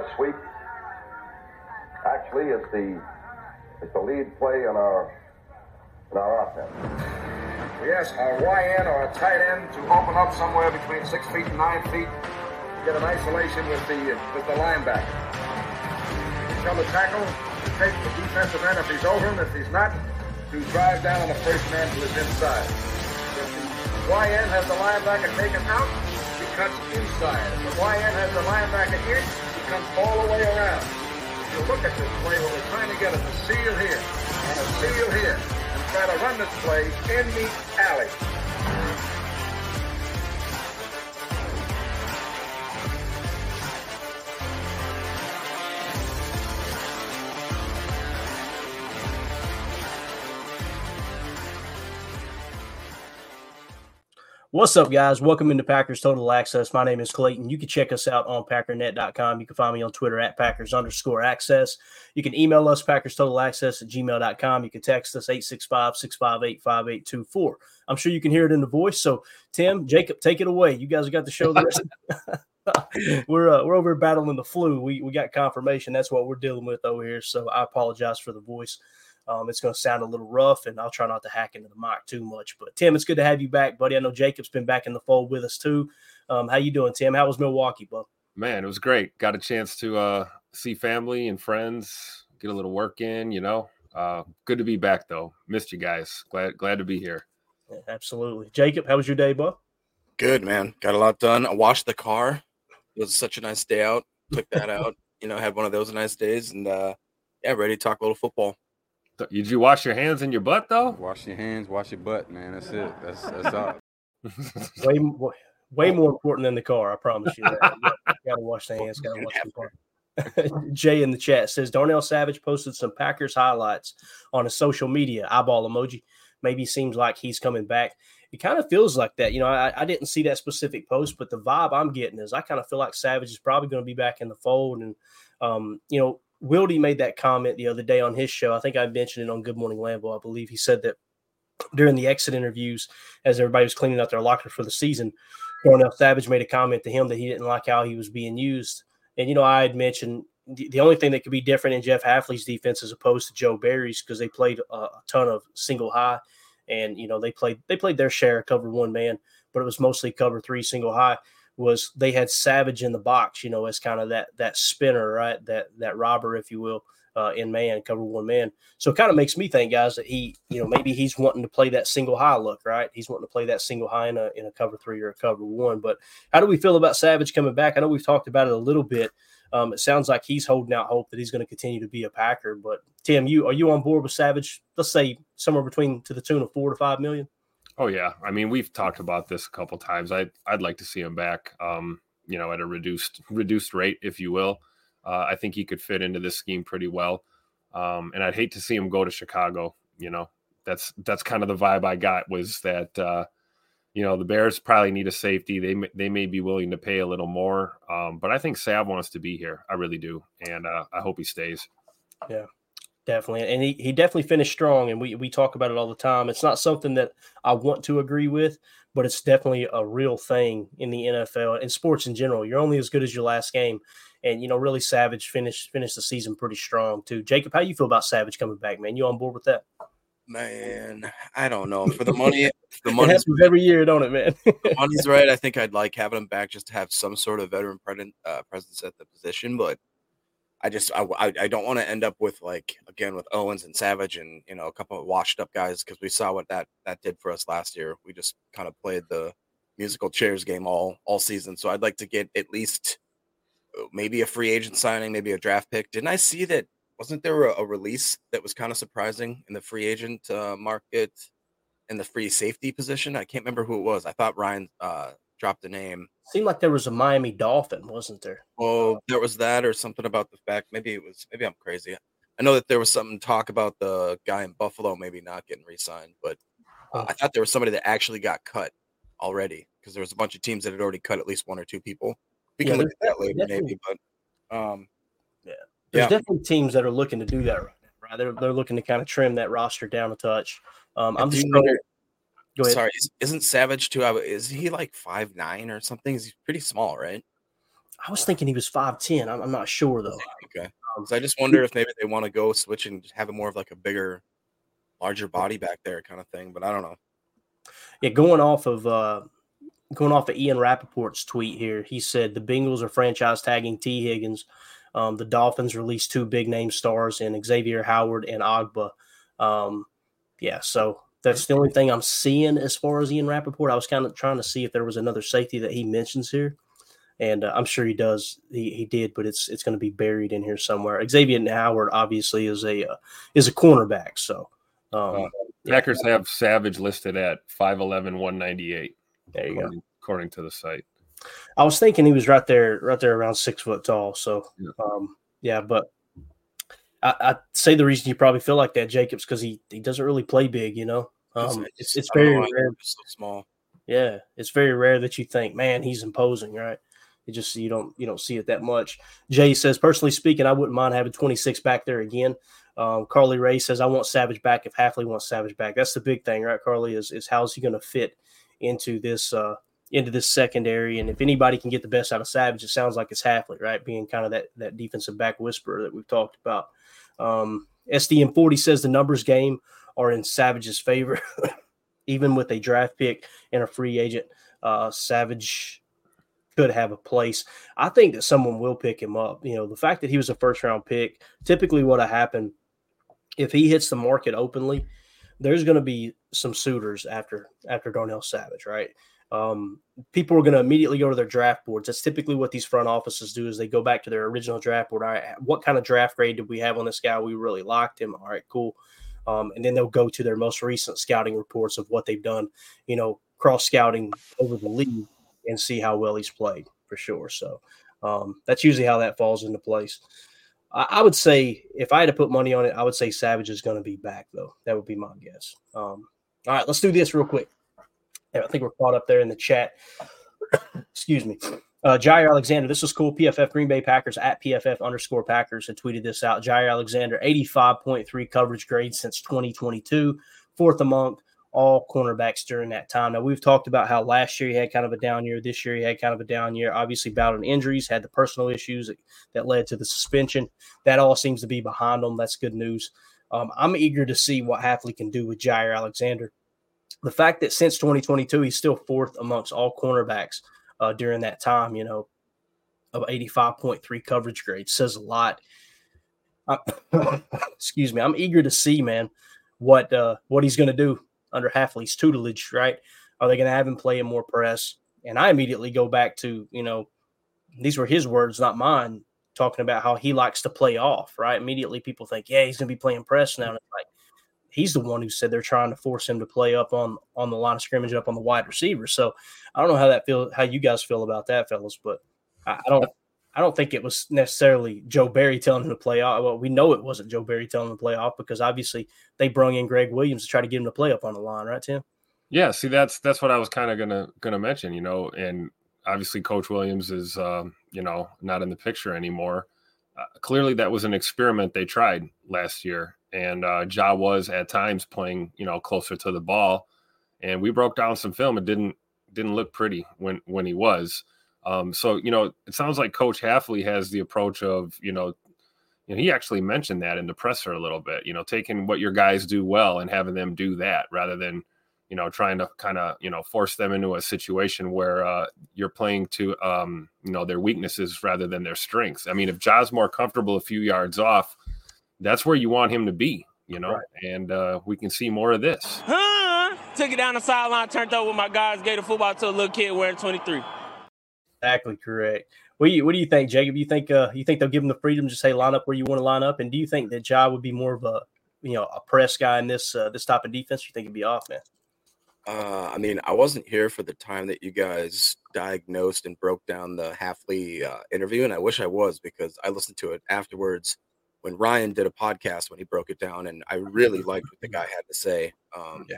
Power sweep actually it's the is the lead play in our in our offense. We ask our Y end or a tight end to open up somewhere between six feet and nine feet, get an isolation with the with the linebacker. Tell the tackle to take the defensive end if he's over him. If he's not, to drive down on the first man to his inside. If the Y end has the linebacker taken out, he cuts inside. If the Y end has the linebacker in, comes all the way around. You look at this play, what we're trying to get a seal here and a seal here and try to run this play in the alley. What's up, guys? Welcome into Packers Total Access. My name is Clayton. You can check us out on packernet.com. You can find me on Twitter at Packers underscore access. You can email us, Packers Total Access at gmail.com. You can text us 865 658 5824. I'm sure you can hear it in the voice. So, Tim, Jacob, take it away. You guys got the show. The rest. we're uh, we're over battling the flu. We we got confirmation. That's what we're dealing with over here. So I apologize for the voice. Um, it's going to sound a little rough, and I'll try not to hack into the mic too much. But Tim, it's good to have you back, buddy. I know Jacob's been back in the fold with us too. Um, how you doing, Tim? How was Milwaukee, bud? Man, it was great. Got a chance to uh, see family and friends, get a little work in. You know, uh, good to be back though. Missed you guys. Glad glad to be here. Yeah, absolutely, Jacob. How was your day, bud? Good man. Got a lot done. I washed the car. It was such a nice day out. Took that out. You know, had one of those nice days, and uh, yeah, ready to talk a little football. Did you wash your hands and your butt though? Wash your hands, wash your butt, man. That's it. That's that's all. way, way more important than the car. I promise you. You gotta wash the hands. Gotta wash the car. Jay in the chat says Darnell Savage posted some Packers highlights on his social media. Eyeball emoji. Maybe seems like he's coming back. It kind of feels like that. You know, I, I didn't see that specific post, but the vibe I'm getting is I kind of feel like Savage is probably going to be back in the fold. And, um, you know, Wildy made that comment the other day on his show. I think I mentioned it on Good Morning Lambeau. I believe he said that during the exit interviews, as everybody was cleaning out their locker for the season, Darnell Savage made a comment to him that he didn't like how he was being used. And, you know, I had mentioned the, only thing that could be different in Jeff Hafley's defense as opposed to Joe Barry's because they played a, a ton of single high and, you know, they played they played their share of cover one man, but it was mostly cover three single high was they had Savage in the box, you know, as kind of that that spinner, right? That that robber, if you will, uh, in man, cover one man. So it kind of makes me think, guys, that he, you know, maybe he's wanting to play that single high look, right? He's wanting to play that single high in a in a cover three or a cover one. But how do we feel about Savage coming back? I know we've talked about it a little bit. Um, it sounds like he's holding out hope that he's going to continue to be a Packer. But Tim, you are you on board with Savage? Let's say somewhere between to the tune of four to five million. Oh yeah, I mean we've talked about this a couple times. I I'd like to see him back, um, you know, at a reduced reduced rate, if you will. Uh, I think he could fit into this scheme pretty well, um, and I'd hate to see him go to Chicago. You know, that's that's kind of the vibe I got was that uh, you know the Bears probably need a safety. They may, they may be willing to pay a little more, um, but I think Sav wants to be here. I really do, and uh, I hope he stays. Yeah, definitely. And he, he definitely finished strong. And we, we talk about it all the time. It's not something that I want to agree with, but it's definitely a real thing in the NFL and sports in general. You're only as good as your last game. And, you know, really Savage finished finished the season pretty strong too. Jacob, how you feel about Savage coming back, man? You on board with that? Man, I don't know. For the money, the money happens every year, don't it, man? the money's right. I think I'd like having him back just to have some sort of veteran uh, presence at the position, but I just I, I don't want to end up with like again with Owens and Savage and you know a couple of washed up guys because we saw what that that did for us last year. We just kind of played the musical chairs game all all season. So I'd like to get at least uh, maybe a free agent signing, maybe a draft pick. Didn't I see that wasn't there a, a release that was kind of surprising in the free agent uh, market in the free safety position? I can't remember who it was. I thought Ryan uh, dropped a name. Seemed like there was a Miami Dolphin, wasn't there? Oh, there was that, or something about the fact. Maybe it was. Maybe I'm crazy. I know that there was something talk about the guy in Buffalo maybe not getting re-signed, but uh, I thought there was somebody that actually got cut already because there was a bunch of teams that had already cut at least one or two people. We Yeah, can look at that later, maybe. But um, yeah, There's Yeah. definitely teams that are looking to do that right now, right? They're, they're looking to kind of trim that roster down a touch. Um, I'm just you going know- go ahead. sorry, is, isn't Savage too? Is he like five nine or something? He's pretty small, right? I was thinking he was 5'10. I'm, I'm not sure, though. Okay. So I just wonder if maybe they want to go switch and have it more of like a bigger, larger body back there kind of thing. But I don't know. Yeah, going off of uh, going off of Ian Rapoport's tweet here, he said the Bengals are franchise tagging Tee Higgins. Um, the Dolphins released two big name stars in Xavier Howard and Ogbah. Um, yeah, so that's the only thing I'm seeing as far as Ian Rapoport. I was kind of trying to see if there was another safety that he mentions here, and uh, I'm sure he does. He, he did, but it's it's going to be buried in here somewhere. Xavier Howard obviously is a uh, is a cornerback, so. Um, Uh, yeah, Packers have Savage listed at 5'11, 198, there you go. according, according to the site. I was thinking he was right there, right there around six foot tall. So, Yeah. um, yeah, but I, I'd say the reason you probably feel like that, Jacobs, because he, he doesn't really play big, you know. Um, it's, it's very know rare. so small. Yeah, it's very rare that you think, man, he's imposing, right? It just you don't you don't see it that much. Jay says, personally speaking, I wouldn't mind having 26 back there again. Um, Carly Ray says, I want Savage back if Hafley wants Savage back. That's the big thing, right, Carly? Is is how's he going to fit into this uh into this secondary? And if anybody can get the best out of Savage, it sounds like it's Hafley, right? Being kind of that that defensive back whisperer that we've talked about. Um, SDM 40 says the numbers game are in Savage's favor, even with a draft pick and a free agent. Uh, Savage could have a place. I think that someone will pick him up. You know, the fact that he was a first round pick, typically what happened if he hits the market openly, there's going to be some suitors after after Darnell Savage, right? Um, people are going to immediately go to their draft boards. That's typically what these front offices do is they go back to their original draft board. All right, what kind of draft grade did we have on this guy? We really liked him. All right, cool. Um, and then they'll go to their most recent scouting reports of what they've done, you know, cross scouting over the league and see how well he's played for sure. So um, that's usually how that falls into place. I, I would say if I had to put money on it, I would say Savage is going to be back though. That would be my guess. Um, all right, let's do this real quick. I think we're caught up there in the chat. Excuse me. Uh, Jaire Alexander, this is cool. PFF Green Bay Packers at PFF underscore Packers had tweeted this out. Jaire Alexander, 85.3 coverage grade since 2022, fourth among all cornerbacks during that time. Now, we've talked about how last year he had kind of a down year. This year he had kind of a down year. Obviously, battled injuries, had the personal issues that, that led to the suspension. That all seems to be behind him. That's good news. Um, I'm eager to see what Hafley can do with Jaire Alexander. The fact that since 2022, he's still fourth amongst all cornerbacks uh, during that time, you know, of 85.3 coverage grade says a lot. Uh, excuse me. I'm eager to see, man, what uh, what he's going to do under Hafley's tutelage, right? Are they going to have him play in more press? And I immediately go back to, you know, these were his words, not mine, talking about how he likes to play off, right? Immediately people think, yeah, he's going to be playing press now. And it's like, he's the one who said they're trying to force him to play up on on the line of scrimmage, up on the wide receiver. So I don't know how that feel, how you guys feel about that, fellas, but I, I don't. I don't think it was necessarily Joe Barry telling him to play off. Well, we know it wasn't Joe Barry telling him to play off because obviously they brung in Greg Williams to try to get him to play up on the line, right, Tim? Yeah, see, that's that's what I was kind of gonna gonna mention, you know, and obviously Coach Williams is, um, you know, not in the picture anymore. Uh, clearly, that was an experiment they tried last year, and uh, Ja was at times playing, you know, closer to the ball, and we broke down some film. It didn't didn't look pretty when when he was. Um, so you know, it sounds like Coach Hafley has the approach of, you know, you know, he actually mentioned that in the presser a little bit, you know, taking what your guys do well and having them do that rather than, you know, trying to kind of, you know, force them into a situation where uh, you're playing to, um, you know, their weaknesses rather than their strengths. I mean, if Ja's more comfortable a few yards off, that's where you want him to be, you know, and uh, we can see more of this. Huh? Took it down the sideline, turned over with my guys, gave the football to a little kid wearing 23. Exactly correct. What do you What do you think, Jacob? You think uh, you think they'll give him the freedom to say line up where you want to line up, and do you think that Ja would be more of a you know a press guy in this uh, this type of defense? you think he'd be off, man? Uh, I mean, I wasn't here for the time that you guys diagnosed and broke down the Hafley uh, interview, and I wish I was because I listened to it afterwards when Ryan did a podcast when he broke it down, and I really liked what the guy had to say. Um, yeah,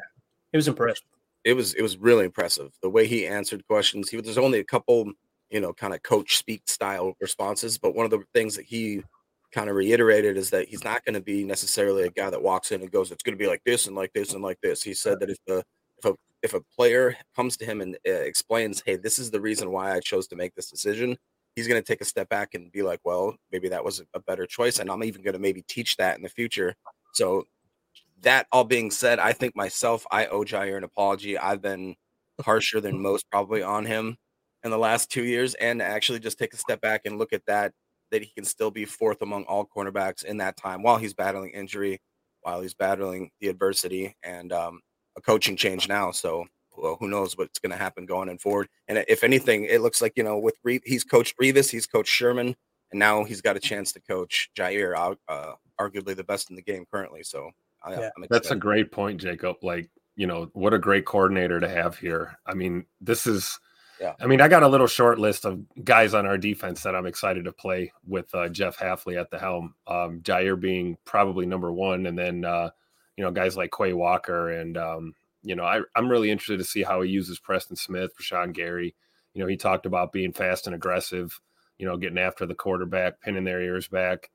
it was impressive. It was it was really impressive the way he answered questions. He there's only a couple you know, kind of coach speak style responses. But one of the things that he kind of reiterated is that he's not going to be necessarily a guy that walks in and goes, "It's going to be like this and like this and like this." He said that if the if a if a player comes to him and uh, explains, "Hey, this is the reason why I chose to make this decision," he's going to take a step back and be like, "Well, maybe that was a better choice," and I'm even going to maybe teach that in the future. So, that all being said, I think myself, I owe Jaire an apology. I've been harsher than most probably on him in the last two years and actually just take a step back and look at that that he can still be fourth among all cornerbacks in that time while he's battling injury while he's battling the adversity and um, a coaching change now so well, who knows what's going to happen going and forward and if anything it looks like you know with Re- he's coached Revis he's coached Sherman and now he's got a chance to coach Jaire, uh, arguably the best in the game currently so I, yeah. that's a great point Jacob like you know what a great coordinator to have here I mean this is yeah. I mean, I got a little short list of guys on our defense that I'm excited to play with uh, Jeff Hafley at the helm. Um, Jaire being probably number one, and then uh, you know guys like Quay Walker, and um, you know I, I'm really interested to see how he uses Preston Smith, Rashan Gary. You know, he talked about being fast and aggressive. You know, getting after the quarterback, pinning their ears back.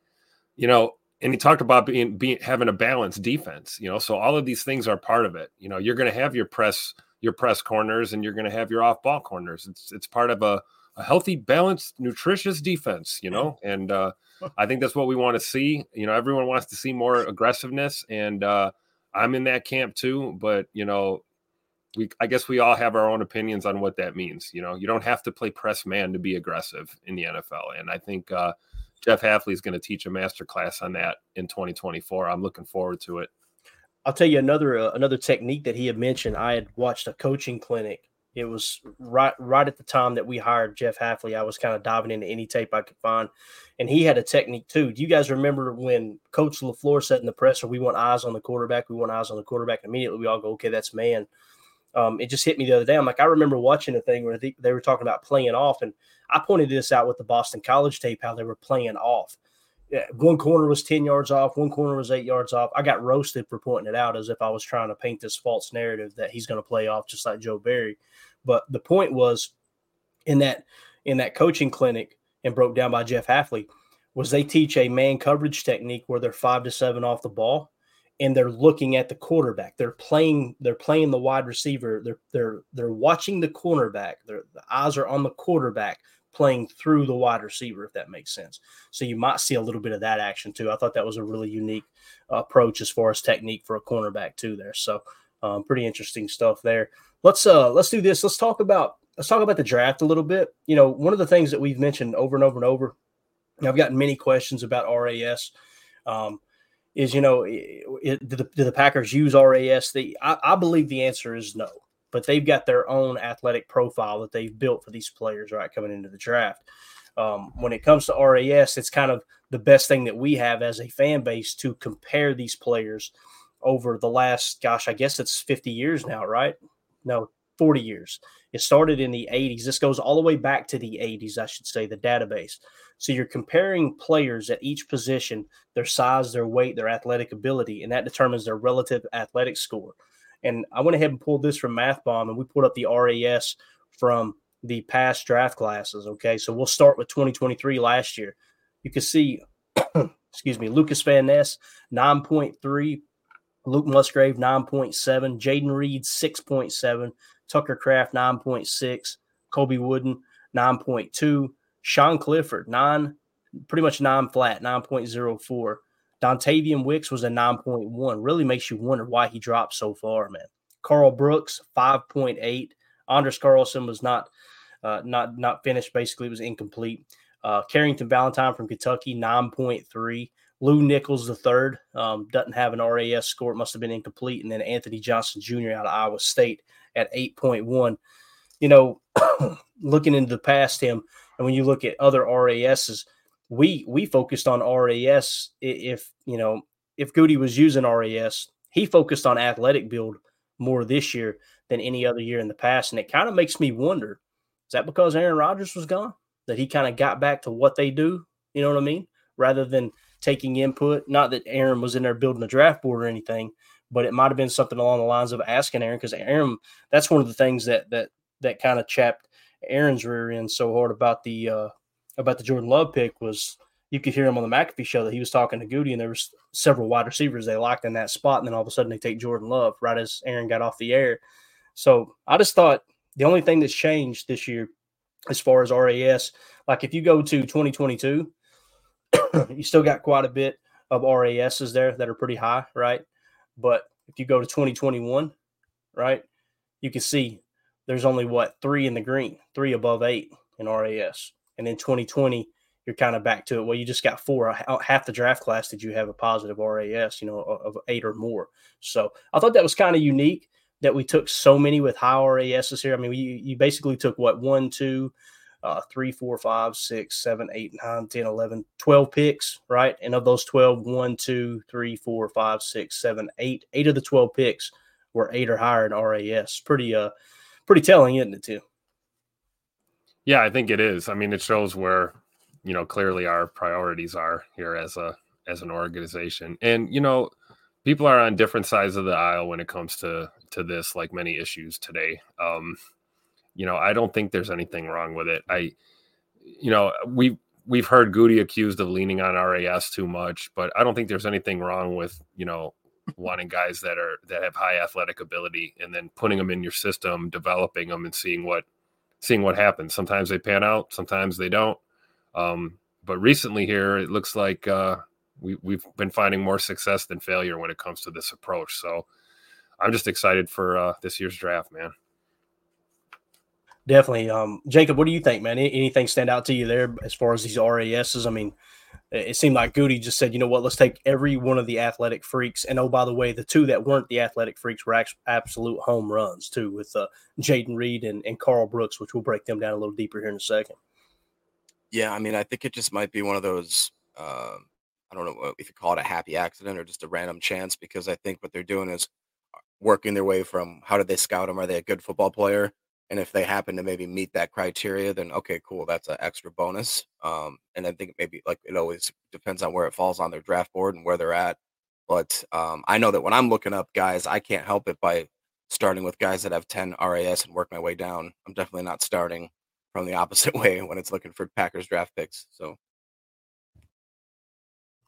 You know, and he talked about being being having a balanced defense. You know, so all of these things are part of it. You know, you're going to have your press your press corners and you're going to have your off ball corners. It's it's part of a, a healthy, balanced, nutritious defense, you know. And uh, I think that's what we want to see. You know, everyone wants to see more aggressiveness, and uh, I'm in that camp too. But you know, we I guess we all have our own opinions on what that means. You know, you don't have to play press man to be aggressive in the NFL, and I think. Uh, Jeff Hafley is going to teach a master class on that in 2024. I'm looking forward to it. I'll tell you another uh, another technique that he had mentioned. I had watched a coaching clinic. It was right right at the time that we hired Jeff Hafley. I was kind of diving into any tape I could find, and he had a technique too. Do you guys remember when Coach Lafleur said in the presser, "We want eyes on the quarterback. We want eyes on the quarterback." Immediately, we all go, "Okay, that's man." Um, it just hit me the other day. I'm like, I remember watching a thing where they, they were talking about playing off, and I pointed this out with the Boston College tape how they were playing off one corner was 10 yards off, one corner was eight yards off. I got roasted for pointing it out as if I was trying to paint this false narrative that he's going to play off just like Joe Barry. But the point was in that in that coaching clinic and broke down by Jeff Hafley was they teach a man coverage technique where they're five to seven off the ball and they're looking at the quarterback. They're playing, they're playing the wide receiver. They're they're they're watching the cornerback. Their the eyes are on the quarterback playing through the wide receiver, if that makes sense. So you might see a little bit of that action too. I thought that was a really unique approach as far as technique for a cornerback too there. So um, pretty interesting stuff there. Let's uh let's do this. Let's talk about let's talk about the draft a little bit. You know, one of the things that we've mentioned over and over and over. I've gotten many questions about RAS. Um, is you know, it, do, the, do the Packers use RAS? The I, I believe the answer is no but they've got their own athletic profile that they've built for these players right coming into the draft. Um, when it comes to RAS, it's kind of the best thing that we have as a fan base to compare these players over the last, gosh, I guess it's 50 years now, right? No, 40 years. It started in the 80s. This goes all the way back to the 80s, I should say, the database. So you're comparing players at each position, their size, their weight, their athletic ability, and that determines their relative athletic score. And I went ahead and pulled this from MathBomb, and we pulled up the RAS from the past draft classes. Okay, so we'll start with 2023 last year. You can see, excuse me, Lucas Van Ness 9.3, Luke Musgrave 9.7, Jayden Reed 6.7, Tucker Kraft, 9.6, Colby Wooden 9.2, Sean Clifford 9, pretty much 9 flat, 9.04. Dontayvion Wicks was a 9.1. Really makes you wonder why he dropped so far, man. Karl Brooks, 5.8. Anders Carlson was not uh, not not finished, basically, it was incomplete. Uh, Carrington Valentine from Kentucky, 9.3. Lew Nichols, the third, um, doesn't have an RAS score. It must have been incomplete. And then Anthony Johnson Jr. out of Iowa State at 8.1. You know, looking into the past him, And when you look at other RASs, we we focused on RAS if you know if Goody was using RAS, he focused on athletic build more this year than any other year in the past. And it kind of makes me wonder is that because Aaron Rodgers was gone? That he kind of got back to what they do? You know what I mean? Rather than taking input. Not that Aaron was in there building a draft board or anything, but it might have been something along the lines of asking Aaron because Aaron, that's one of the things that that that kind of chapped Aaron's rear end so hard about the uh about the Jordan Love pick was you could hear him on the McAfee show that he was talking to Goody, and there was several wide receivers they liked in that spot, and then all of a sudden they take Jordan Love right as Aaron got off the air. So I just thought the only thing that's changed this year, as far as RAS, like if you go to 2022, you still got quite a bit of RASs there that are pretty high, right? But if you go to 2021, right, you can see there's only what three in the green, three above eight in RAS. And in 2020, you're kind of back to it. Well, you just got four. Uh, half the draft class did you have a positive RAS, you know, of eight or more. So I thought that was kind of unique that we took so many with high RASs here. I mean, you, you basically took what one, two, uh, three, four, five, six, seven, eight, nine, 10, 11, 12 picks, right? And of those 12, one, two, three, four, five, six, seven, eight, eight of the 12 picks were eight or higher in RAS. Pretty, uh, pretty telling, isn't it, too? Yeah, I think it is. I mean, it shows where, you know, clearly our priorities are here as a, as an organization. And, you know, people are on different sides of the aisle when it comes to, to this, like many issues today. Um, you know, I don't think there's anything wrong with it. I, you know, we've we've heard Goody accused of leaning on RAS too much, but I don't think there's anything wrong with you know wanting guys that are that have high athletic ability and then putting them in your system, developing them, and seeing what seeing what happens. Sometimes they pan out, sometimes they don't. Um, but recently here, it looks like uh, we we've been finding more success than failure when it comes to this approach. So I'm just excited for uh, this year's draft, man. Definitely. Um, Jacob, what do you think, man? Anything stand out to you there as far as these RASs? I mean, it seemed like Goody just said, you know what, let's take every one of the athletic freaks. And oh, by the way, the two that weren't the athletic freaks were absolute home runs too, with uh, Jayden Reed and, and Karl Brooks, which we'll break them down a little deeper here in a second. Yeah, I mean, I think it just might be one of those. Uh, I don't know if you call it a happy accident or just a random chance, because I think what they're doing is uh, working their way from how did they scout them? Are they a good football player? And if they happen to maybe meet that criteria then okay cool that's an extra bonus um, and i think maybe like it always depends on where it falls on their draft board and where they're at but um, i know that when i'm looking up guys i can't help it by starting with guys that have 10 ras and work my way down i'm definitely not starting from the opposite way when it's looking for packers draft picks so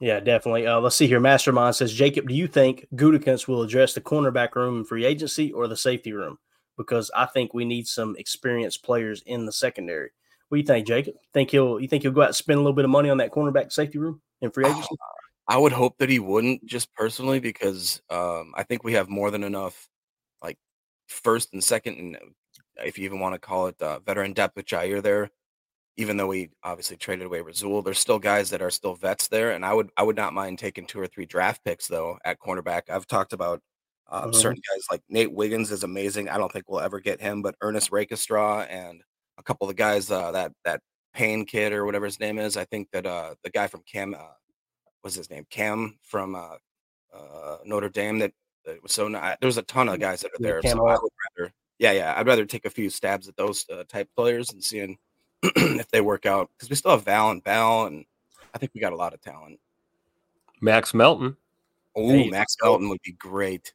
yeah, definitely. Uh, let's see here. Mastermind says, Jacob, do you think Gutekunst will address the cornerback room in free agency or the safety room? Because I think we need some experienced players in the secondary. What do you think, Jacob? Think he'll you think he'll go out and spend a little bit of money on that cornerback safety room in free agency? I would hope that he wouldn't, just personally, because um, I think we have more than enough, like first and second, and if you even want to call it uh, veteran depth with Jaire there. Even though we obviously traded away Rasul, there's still guys that are still vets there, and I would I would not mind taking two or three draft picks though at cornerback. I've talked about um, uh-huh. Certain guys like Nate Wiggins is amazing. I don't think we'll ever get him, but Ernest Rakestraw and a couple of the guys uh, that that Payne kid or whatever his name is. I think that uh, the guy from Cam, uh, what's his name? Cam from uh, uh, Notre Dame. That, that was so. Not, there's a ton of guys that are there. So I would rather, yeah, yeah. I'd rather take a few stabs at those uh, type players and seeing if they work out because we still have Val and Val, and I think we got a lot of talent. Max Melton. Oh, hey, Max Melton would be great.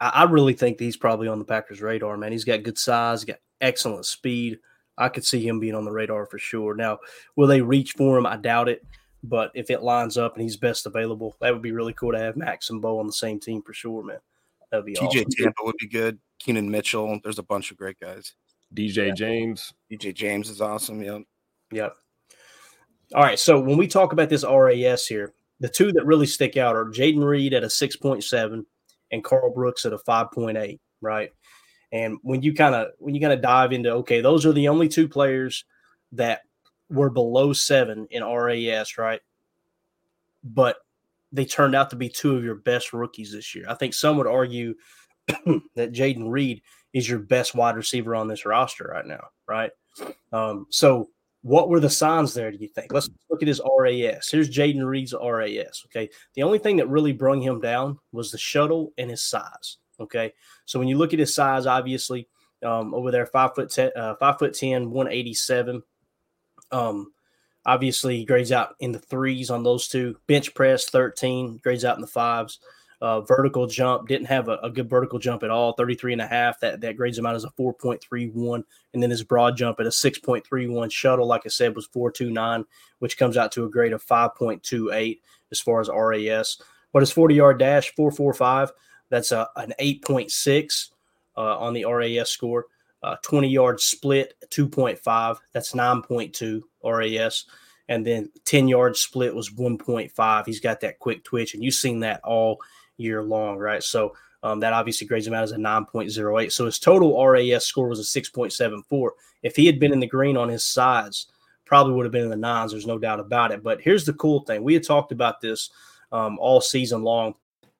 I, I really think he's probably on the Packers' radar, man. He's got good size, got excellent speed. I could see him being on the radar for sure. Now, will they reach for him? I doubt it. But if it lines up and he's best available, that would be really cool to have Max and Bo on the same team for sure, man. That'd be TJ awesome. Tampa would be good. Keenan Mitchell. There's a bunch of great guys. DJ yeah. James. DJ James is awesome. Yep. Yep. All right. So when we talk about this RAS here, the two that really stick out are Jayden Reed at a 6.7 and Karl Brooks at a 5.8, right? And when you kind of when you kind of dive into okay, those are the only two players that were below seven in RAS, right? But they turned out to be two of your best rookies this year. I think some would argue that Jayden Reed is your best wide receiver on this roster right now, right? Um, so What were the signs there, do you think? Let's look at his RAS. Here's Jayden Reed's RAS. Okay. The only thing that really brung him down was the shuttle and his size. Okay. So when you look at his size, obviously, um, over there, five foot ten, uh, five foot ten, 187. Um, obviously, grades out in the threes on those two. Bench press, 13, grades out in the fives. Uh, vertical jump didn't have a, a, good vertical jump at all 33 and a half that that grades him out as a 4.31 and then his broad jump at a 6.31 shuttle like i said was 429 which comes out to a grade of 5.28 as far as ras but his 40 yard dash 445 that's a, an 8.6 uh, on the ras score. Uh, 20 yard split 2.5 that's 9.2 ras and then 10 yard split was 1.5 he's got that quick twitch and you've seen that all year long, right? So um, that obviously grades him out as a 9.08. So his total RAS score was a 6.74. If he had been in the green on his sides, probably would have been in the nines. There's no doubt about it. But here's the cool thing we had talked about this um, all season long.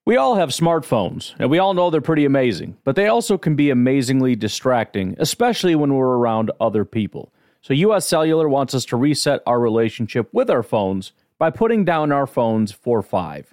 We all have smartphones, and we all know they're pretty amazing, but they also can be amazingly distracting, especially when we're around other people. So, US Cellular wants us to reset our relationship with our phones by putting down our phones for five.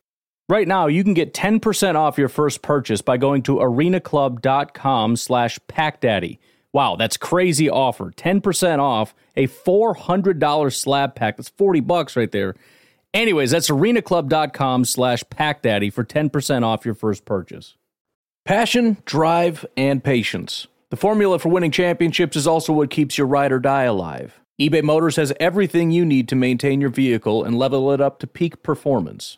Right now, you can get 10% off your first purchase by going to arenaclub.com slash packdaddy. Wow, that's crazy offer. 10% off a $400 slab pack. That's 40 bucks right there. Anyways, that's arenaclub.com slash packdaddy for 10% off your first purchase. Passion, drive, and patience. The formula for winning championships is also what keeps your ride or die alive. eBay Motors has everything you need to maintain your vehicle and level it up to peak performance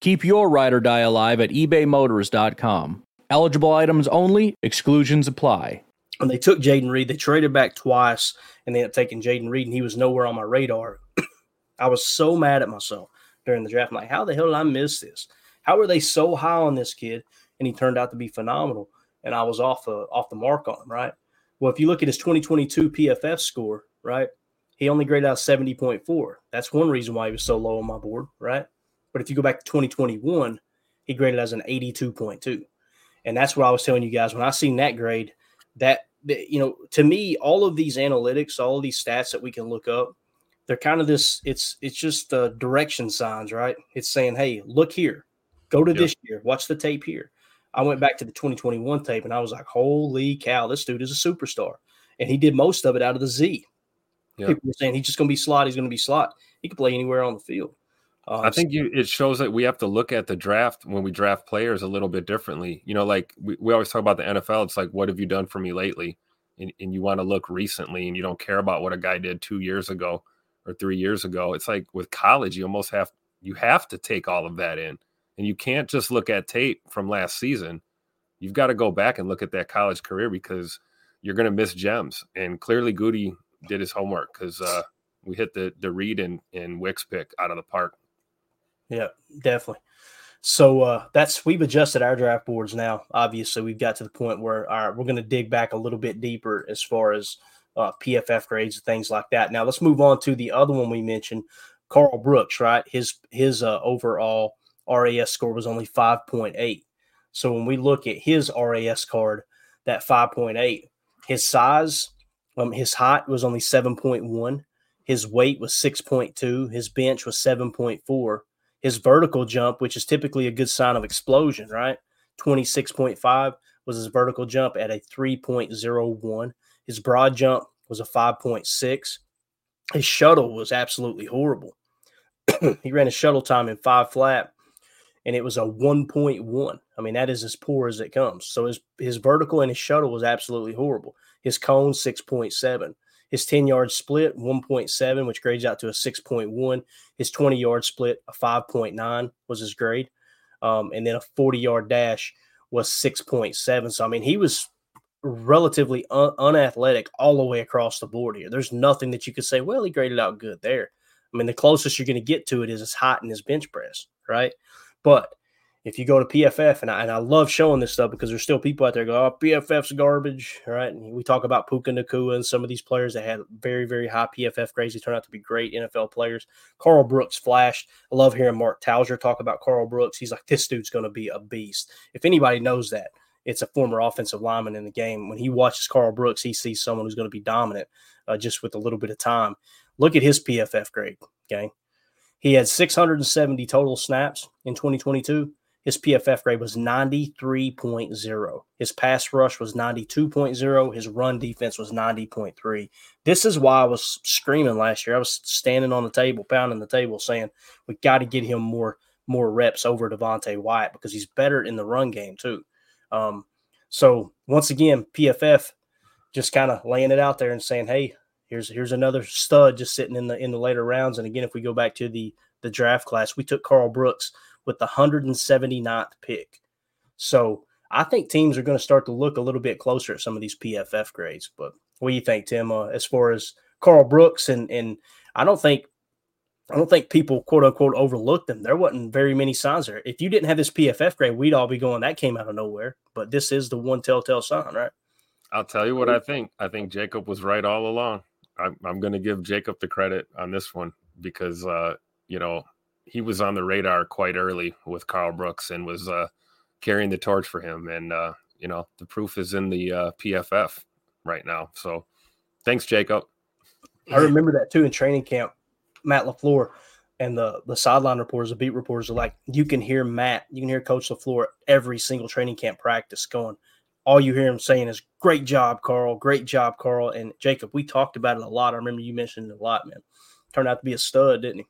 Keep your ride or die alive at ebaymotors.com. Eligible items only, exclusions apply. When they took Jayden Reed, they traded back twice and they ended up taking Jayden Reed, and he was nowhere on my radar. I was so mad at myself during the draft. I'm like, how the hell did I miss this? How were they so high on this kid? And he turned out to be phenomenal. And I was off uh, off the mark on him, right? Well, if you look at his 2022 PFF score, right, he only graded out 70.4. That's one reason why he was so low on my board, right? But if you go back to 2021, he graded as an 82.2. And that's what I was telling you guys when I seen that grade, that, you know, to me, all of these analytics, all of these stats that we can look up, they're kind of this, it's it's just uh, direction signs, right? It's saying, hey, look here, go to yep. this year, watch the tape here. I went back to the 2021 tape and I was like, holy cow, this dude is a superstar. And he did most of it out of the Z. Yep. People were saying he's just going to be slot. He's going to be slot. He could play anywhere on the field. Uh, I think you, it shows that we have to look at the draft when we draft players a little bit differently. You know, like we, we always talk about the NFL. It's like, what have you done for me lately? And, and you want to look recently and you don't care about what a guy did two years ago or three years ago. It's like with college, you almost have you have to take all of that in. And you can't just look at tape from last season. You've got to go back and look at that college career because you're going to miss gems. And clearly, Goody did his homework because uh, we hit the the Reed and, and Wicks pick out of the park. Yeah, definitely. So uh, that's we've adjusted our draft boards now. Obviously, we've got to the point where all right, we're going to dig back a little bit deeper as far as uh, PFF grades and things like that. Now let's move on to the other one we mentioned, Karl Brooks. Right, his his uh, overall RAS score was only 5.8. So when we look at his RAS card, that 5.8, his size, um, his height was only 7.1. His weight was 6.2. His bench was 7.4. His vertical jump, which is typically a good sign of explosion, right? 26.5 was his vertical jump at a 3.01. His broad jump was a 5.6. His shuttle was absolutely horrible. he ran a shuttle time in five flat and it was a 1.1. I mean, that is as poor as it comes. So his, his vertical and his shuttle was absolutely horrible. His cone, 6.7. His 10 yard split, 1.7, which grades out to a 6.1. His 20 yard split, a 5.9 was his grade. Um, and then a 40 yard dash was 6.7. So, I mean, he was relatively un- unathletic all the way across the board here. There's nothing that you could say, well, he graded out good there. I mean, the closest you're going to get to it is his height and his bench press, right? But if you go to PFF, and I, and I love showing this stuff because there's still people out there go, oh, PFF's garbage, right? And we talk about Puka Nacua and some of these players that had very, very high PFF grades. They turn out to be great NFL players. Karl Brooks flashed. I love hearing Mark Tauscher talk about Karl Brooks. He's like, this dude's going to be a beast. If anybody knows that, it's a former offensive lineman in the game. When he watches Karl Brooks, he sees someone who's going to be dominant uh, just with a little bit of time. Look at his PFF grade, okay? He had 670 total snaps in 2022. His PFF grade was 93.0. His pass rush was 92.0. His run defense was 90.3. This is why I was screaming last year. I was standing on the table, pounding the table, saying we got to get him more more reps over Devonte Wyatt because he's better in the run game too. Um, so once again, PFF just kind of laying it out there and saying, "Hey, here's here's another stud just sitting in the in the later rounds." And again, if we go back to the the draft class, we took Karl Brooks with the 179th pick. So I think teams are going to start to look a little bit closer at some of these PFF grades. But what do you think, Tim? Uh, as far as Karl Brooks and and I don't think I don't think people quote unquote overlooked them. There wasn't very many signs there. If you didn't have this PFF grade, we'd all be going, that came out of nowhere. But this is the one telltale sign, right? I'll tell you what I think. I think Jacob was right all along. I'm, I'm going to give Jacob the credit on this one because, uh, you know, he was on the radar quite early with Karl Brooks and was uh, carrying the torch for him. And, uh, you know, the proof is in the uh, PFF right now. So thanks, Jacob. I remember that too in training camp Matt LaFleur and the the sideline reporters, the beat reporters are like, you can hear Matt, you can hear Coach LaFleur every single training camp practice going. All you hear him saying is, Great job, Karl! Great job, Karl!" And Jacob, we talked about it a lot. I remember you mentioned it a lot, man. Turned out to be a stud, didn't he?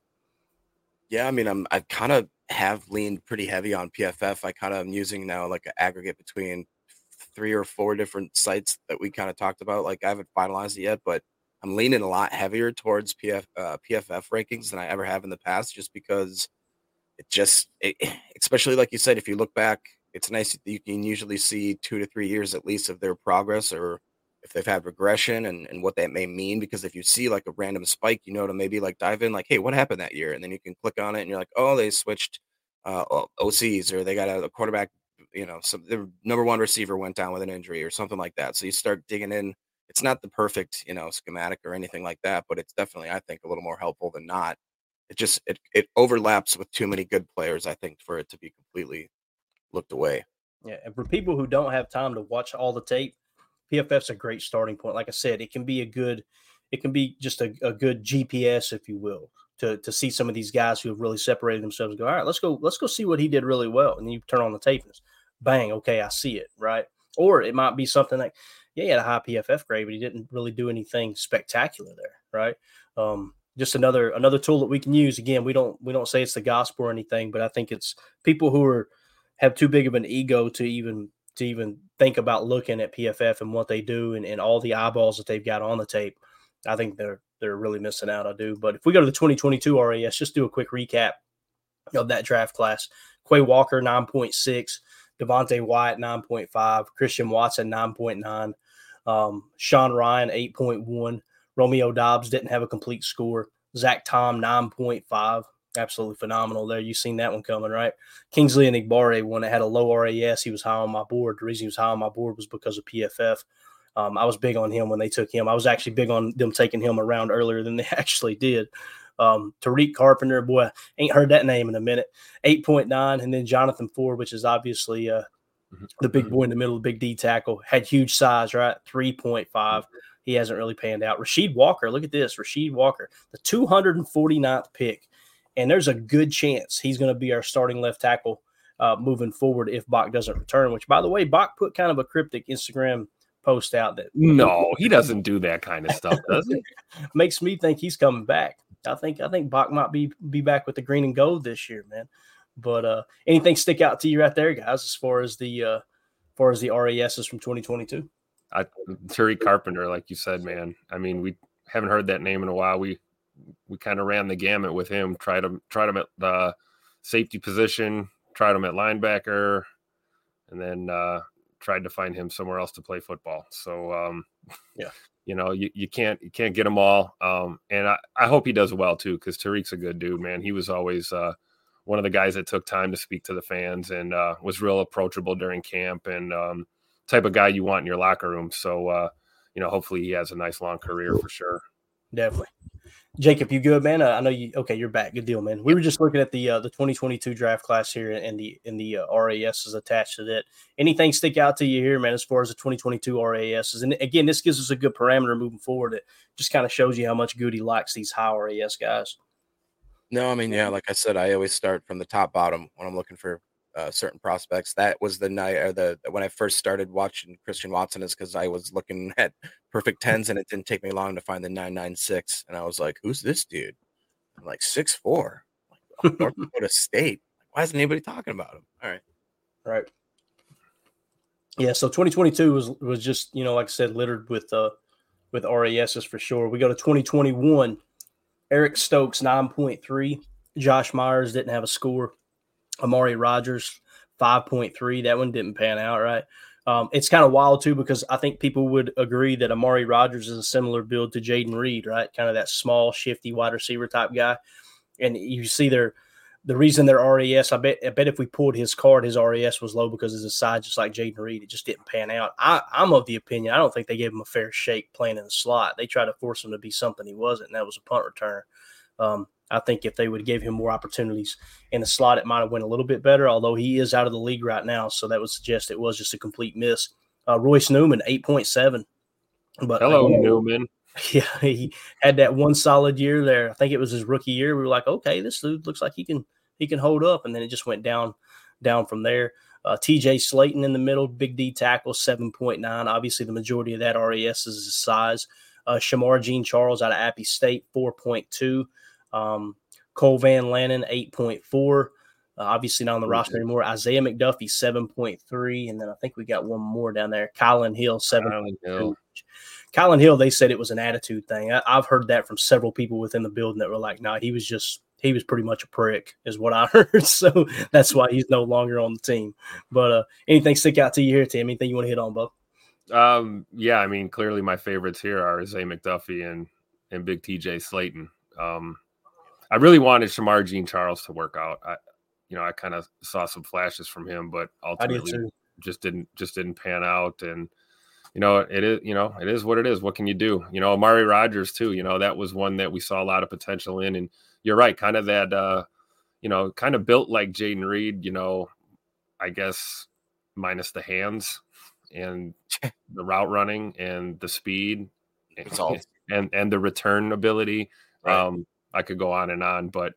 Yeah, I mean, I'm I kind of have leaned pretty heavy on PFF. I kind of am using now like an aggregate between three or four different sites that we kind of talked about. Like I haven't finalized it yet, but I'm leaning a lot heavier towards PF, uh, PFF rankings than I ever have in the past, just because it just, it, especially like you said, if you look back, it's nice you can usually see two to three years at least of their progress or if they've had regression and, and what that may mean. Because if you see like a random spike, you know, to maybe like dive in, like, hey, what happened that year? And then you can click on it and you're like, oh, they switched uh, OCs or they got a, a quarterback, you know, some the number one receiver went down with an injury or something like that. So you start digging in it's not the perfect, you know, schematic or anything like that, but it's definitely, I think, a little more helpful than not. It just it it overlaps with too many good players, I think, for it to be completely looked away. Yeah, and for people who don't have time to watch all the tape, PFF's a great starting point. Like I said, it can be a good, it can be just a, a good GPS, if you will, to to see some of these guys who have really separated themselves. go, all right, let's go, let's go see what he did really well, and you turn on the tape and bang, okay, I see it, right? Or it might be something like, yeah, he had a high PFF grade, but he didn't really do anything spectacular there, right? Um, just another another tool that we can use. Again, we don't we don't say it's the gospel or anything, but I think it's people who are have too big of an ego to even to even think about looking at PFF and what they do and, and all the eyeballs that they've got on the tape. I think they're they're really missing out. I do. But if we go to the 2022 RAS, just do a quick recap of that draft class. Quay Walker 9.6, Devonte Wyatt 9.5, Christian Watson 9.9, um, Sean Rhyan 8.1. Romeo Doubs didn't have a complete score. Zach Tom, 9.5. Absolutely phenomenal there. You've seen that one coming, right? Kingsley Enagbare, one that had a low RAS, he was high on my board. The reason he was high on my board was because of PFF. Um, I was big on him when they took him. I was actually big on them taking him around earlier than they actually did. Um, Tariq Carpenter, boy, ain't heard that name in a minute. 8.9. And then Jonathan Ford, which is obviously uh, Mm-hmm. the big boy in the middle, the big D tackle, had huge size, right? 3.5. He hasn't really panned out. Rasheed Walker, look at this. Rasheed Walker, the 249th pick. And there's a good chance he's going to be our starting left tackle uh, moving forward if Bach doesn't return, which, by the way, Bach put kind of a cryptic Instagram post out that No, he doesn't do that kind of stuff, does he? makes me think he's coming back. I think I think Bach might be be back with the green and gold this year, man. But uh anything stick out to you right there, guys, as far as the uh as far as the RASs from 2022? I, Tariq Carpenter, like you said, man. I mean, we haven't heard that name in a while. We we kind of ran the gamut with him. Tried him, tried him at the safety position, tried him at linebacker, and then uh, tried to find him somewhere else to play football. So, um, Yeah. you know, you, you can't you can't get them all. Um, and I, I hope he does well too, because Tariq's a good dude, man. He was always uh, one of the guys that took time to speak to the fans and uh, was real approachable during camp and um, type of guy you want in your locker room. So, uh, you know, hopefully he has a nice long career for sure. Definitely. Jacob, you good, man? Uh, I know you. Okay, you're back. Good deal, man. We were just looking at the uh, the 2022 draft class here, and the and the uh, RAS is attached to that. Anything stick out to you here, man, as far as the 2022 RAS? Is, and again, this gives us a good parameter moving forward. It just kind of shows you how much Goody likes these high RAS guys. No, I mean, yeah, like I said, I always start from the top bottom when I'm looking for uh, certain prospects. That was the night or the when I first started watching Christian Watson is because I was looking at perfect tens and it didn't take me long to find the 996. And I was like, who's this dude? I'm like, six four, like, North Dakota State. Why isn't anybody talking about him? All right. Right. Yeah, so 2022 was was just, you know, like I said, littered with uh with RASs for sure. We go to 2021. Eric Stokes 9.3. Josh Myers didn't have a score. Amari Rogers 5.3. That one didn't pan out, right? Um, it's kind of wild too because I think people would agree that Amari Rogers is a similar build to Jayden Reed, right? Kind of that small, shifty wide receiver type guy. And you see their the reason their RAS, I bet, I bet if we pulled his card, his RAS was low because his size, just like Jayden Reed. It just didn't pan out. I, I'm of the opinion. I don't think they gave him a fair shake playing in the slot. They tried to force him to be something he wasn't, and that was a punt return. Um, I think if they would give him more opportunities in the slot, it might have went a little bit better. Although he is out of the league right now, so that would suggest it was just a complete miss. Uh, Royce Newman, eight point seven. But Hello, again, Newman. yeah, he had that one solid year there. I think it was his rookie year. We were like, okay, this dude looks like he can he can hold up, and then it just went down down from there. Uh, TJ Slaton in the middle, big D tackle, seven point nine. Obviously, the majority of that RAS is his size. Uh, Shemar Jean Charles out of Appy State, four point two. Um, Cole Van Lanen, eight point four. Uh, obviously not on the roster anymore. Isaiah McDuffie, seven point three, and then I think we got one more down there. Kylin Hill, seven. Kylin Hill. They said it was an attitude thing. I, I've heard that from several people within the building that were like, "No, nah, he was just he was pretty much a prick," is what I heard. So that's why he's no longer on the team. But uh, anything stick out to you here, Tim? Anything you want to hit on, Bo? Um, yeah, I mean, clearly my favorites here are Zay McDuffie and and Big TJ Slaton. Um, I really wanted Shemar Jean Charles to work out. I, you know, I kind of saw some flashes from him, but did ultimately just didn't just didn't pan out. And you know, it is you know it is what it is. What can you do? You know, Amari Rogers too. You know, that was one that we saw a lot of potential in. And you're right, kind of that. uh you know, kind of built like Jayden Reed. You know, I guess minus the hands and the route running and the speed It's all- and and the return ability. Right. Um, I could go on and on, but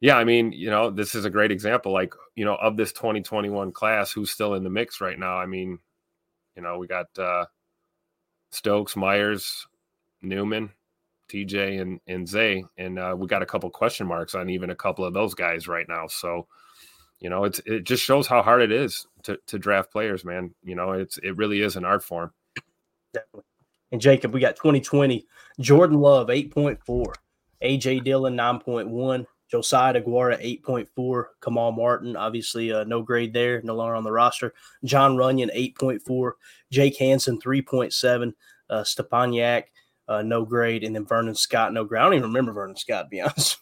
yeah, I mean, you know, this is a great example. Like, you know, of this 2021 class, who's still in the mix right now. I mean, you know, we got uh Stokes, Myers, Newman, TJ, and and Zay, and uh, we got a couple question marks on even a couple of those guys right now. So, you know, it's it just shows how hard it is to to draft players, man. You know, it's it really is an art form. Definitely. And Jacob, we got 2020. Jordan Love, 8.4. AJ Dillon, 9.1. Josiah Deguara, 8.4. Kamal Martin, obviously uh, no grade there, no longer on the roster. Jon Runyan, 8.4. Jake Hanson, 3.7. Uh, Stepaniak, uh, no grade. And then Vernon Scott, no grade. I don't even remember Vernon Scott, to be honest.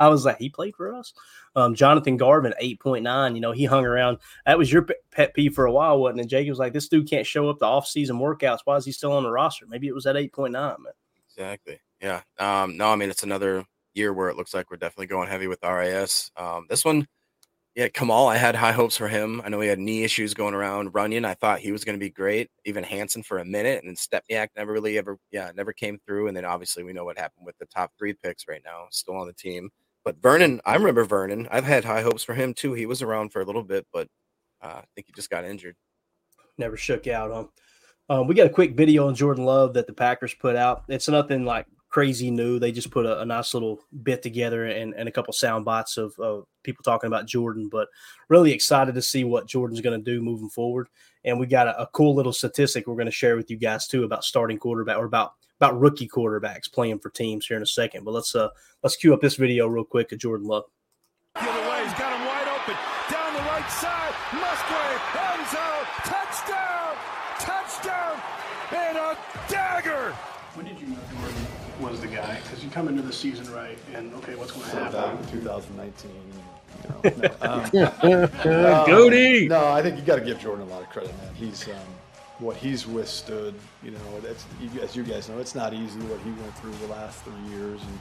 I was like, he played for us? Um, Jonathan Garvin, 8.9. You know, he hung around. That was your pet peeve for a while, wasn't it? Jake was like, this dude can't show up to off-season workouts. Why is he still on the roster? Maybe it was at 8.9, man. Exactly. Yeah. Um, no, I mean it's another year where it looks like we're definitely going heavy with RAS. Um, this one, yeah, Kamal, I had high hopes for him. I know he had knee issues going around. Runyan, I thought he was going to be great. Even Hanson for a minute, and then Stepaniak never really ever, yeah, never came through. And then obviously we know what happened with the top three picks right now, still on the team. But Vernon, I remember Vernon. I've had high hopes for him too. He was around for a little bit, but uh, I think he just got injured. Never shook out, huh? Um, we got a quick video on Jordan Love that the Packers put out. It's nothing like crazy new. They just put a, a nice little bit together and, and a couple sound bites of, of people talking about Jordan, but really excited to see what Jordan's going to do moving forward. And we got a, a cool little statistic we're going to share with you guys too about starting quarterback or about about rookie quarterbacks playing for teams here in a second. But let's uh let's cue up this video real quick of Jordan Love. He's got him wide open down the right side. Musgrave, end zone, touchdown, touchdown, and a dagger. When did you know Jordan was the guy? Because you come into the season right, and okay, what's going to happen? 2019. You know, no, um, Goody! No, I think you got to give Jordan a lot of credit, man. He's um, what he's withstood. You know, that's as you guys know, it's not easy what he went through the last three years, and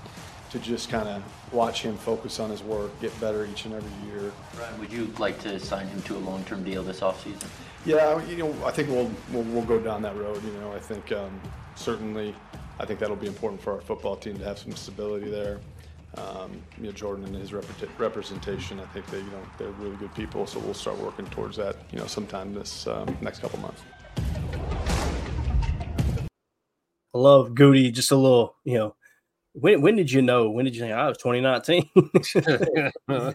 to just kind of watch him focus on his work, get better each and every year. Ryan, would you like to sign him to a long-term deal this offseason? Yeah, you know, I think we'll we'll, we'll go down that road. You know, I think um, certainly, I think that'll be important for our football team to have some stability there. Um, you know, Jordan and his representation, I think they, you know, they're really good people. So we'll start working towards that, you know, sometime this um, next couple months. I love Goody. Just a little, you know, when when did you know? When did you think? I was 2019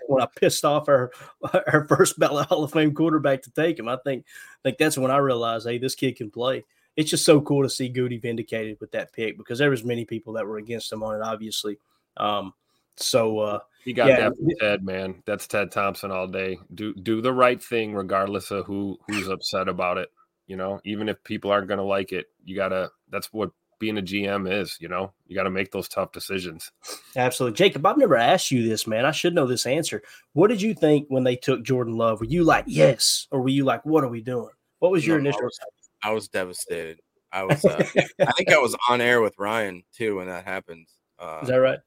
when I pissed off our our first ballot Hall of Fame quarterback to take him. I think I think that's when I realized, hey, this kid can play. It's just so cool to see Goody vindicated with that pick because there was many people that were against him on it, obviously. Um, so uh, he got yeah. that from Ted, man. That's Ted Thompson all day. Do do the right thing regardless of who who's upset about it. You know, even if people aren't going to like it, you gotta. That's what being a GM is, you know, you got to make those tough decisions. Absolutely. Jacob, I've never asked you this, man. I should know this answer. What did you think when they took Jordan Love? Were you like, yes, or were you like, what are we doing? What was your no, initial? I was, I was, devastated. I was, uh, I think I was on air with Ryan too when that happened. Uh, is that right?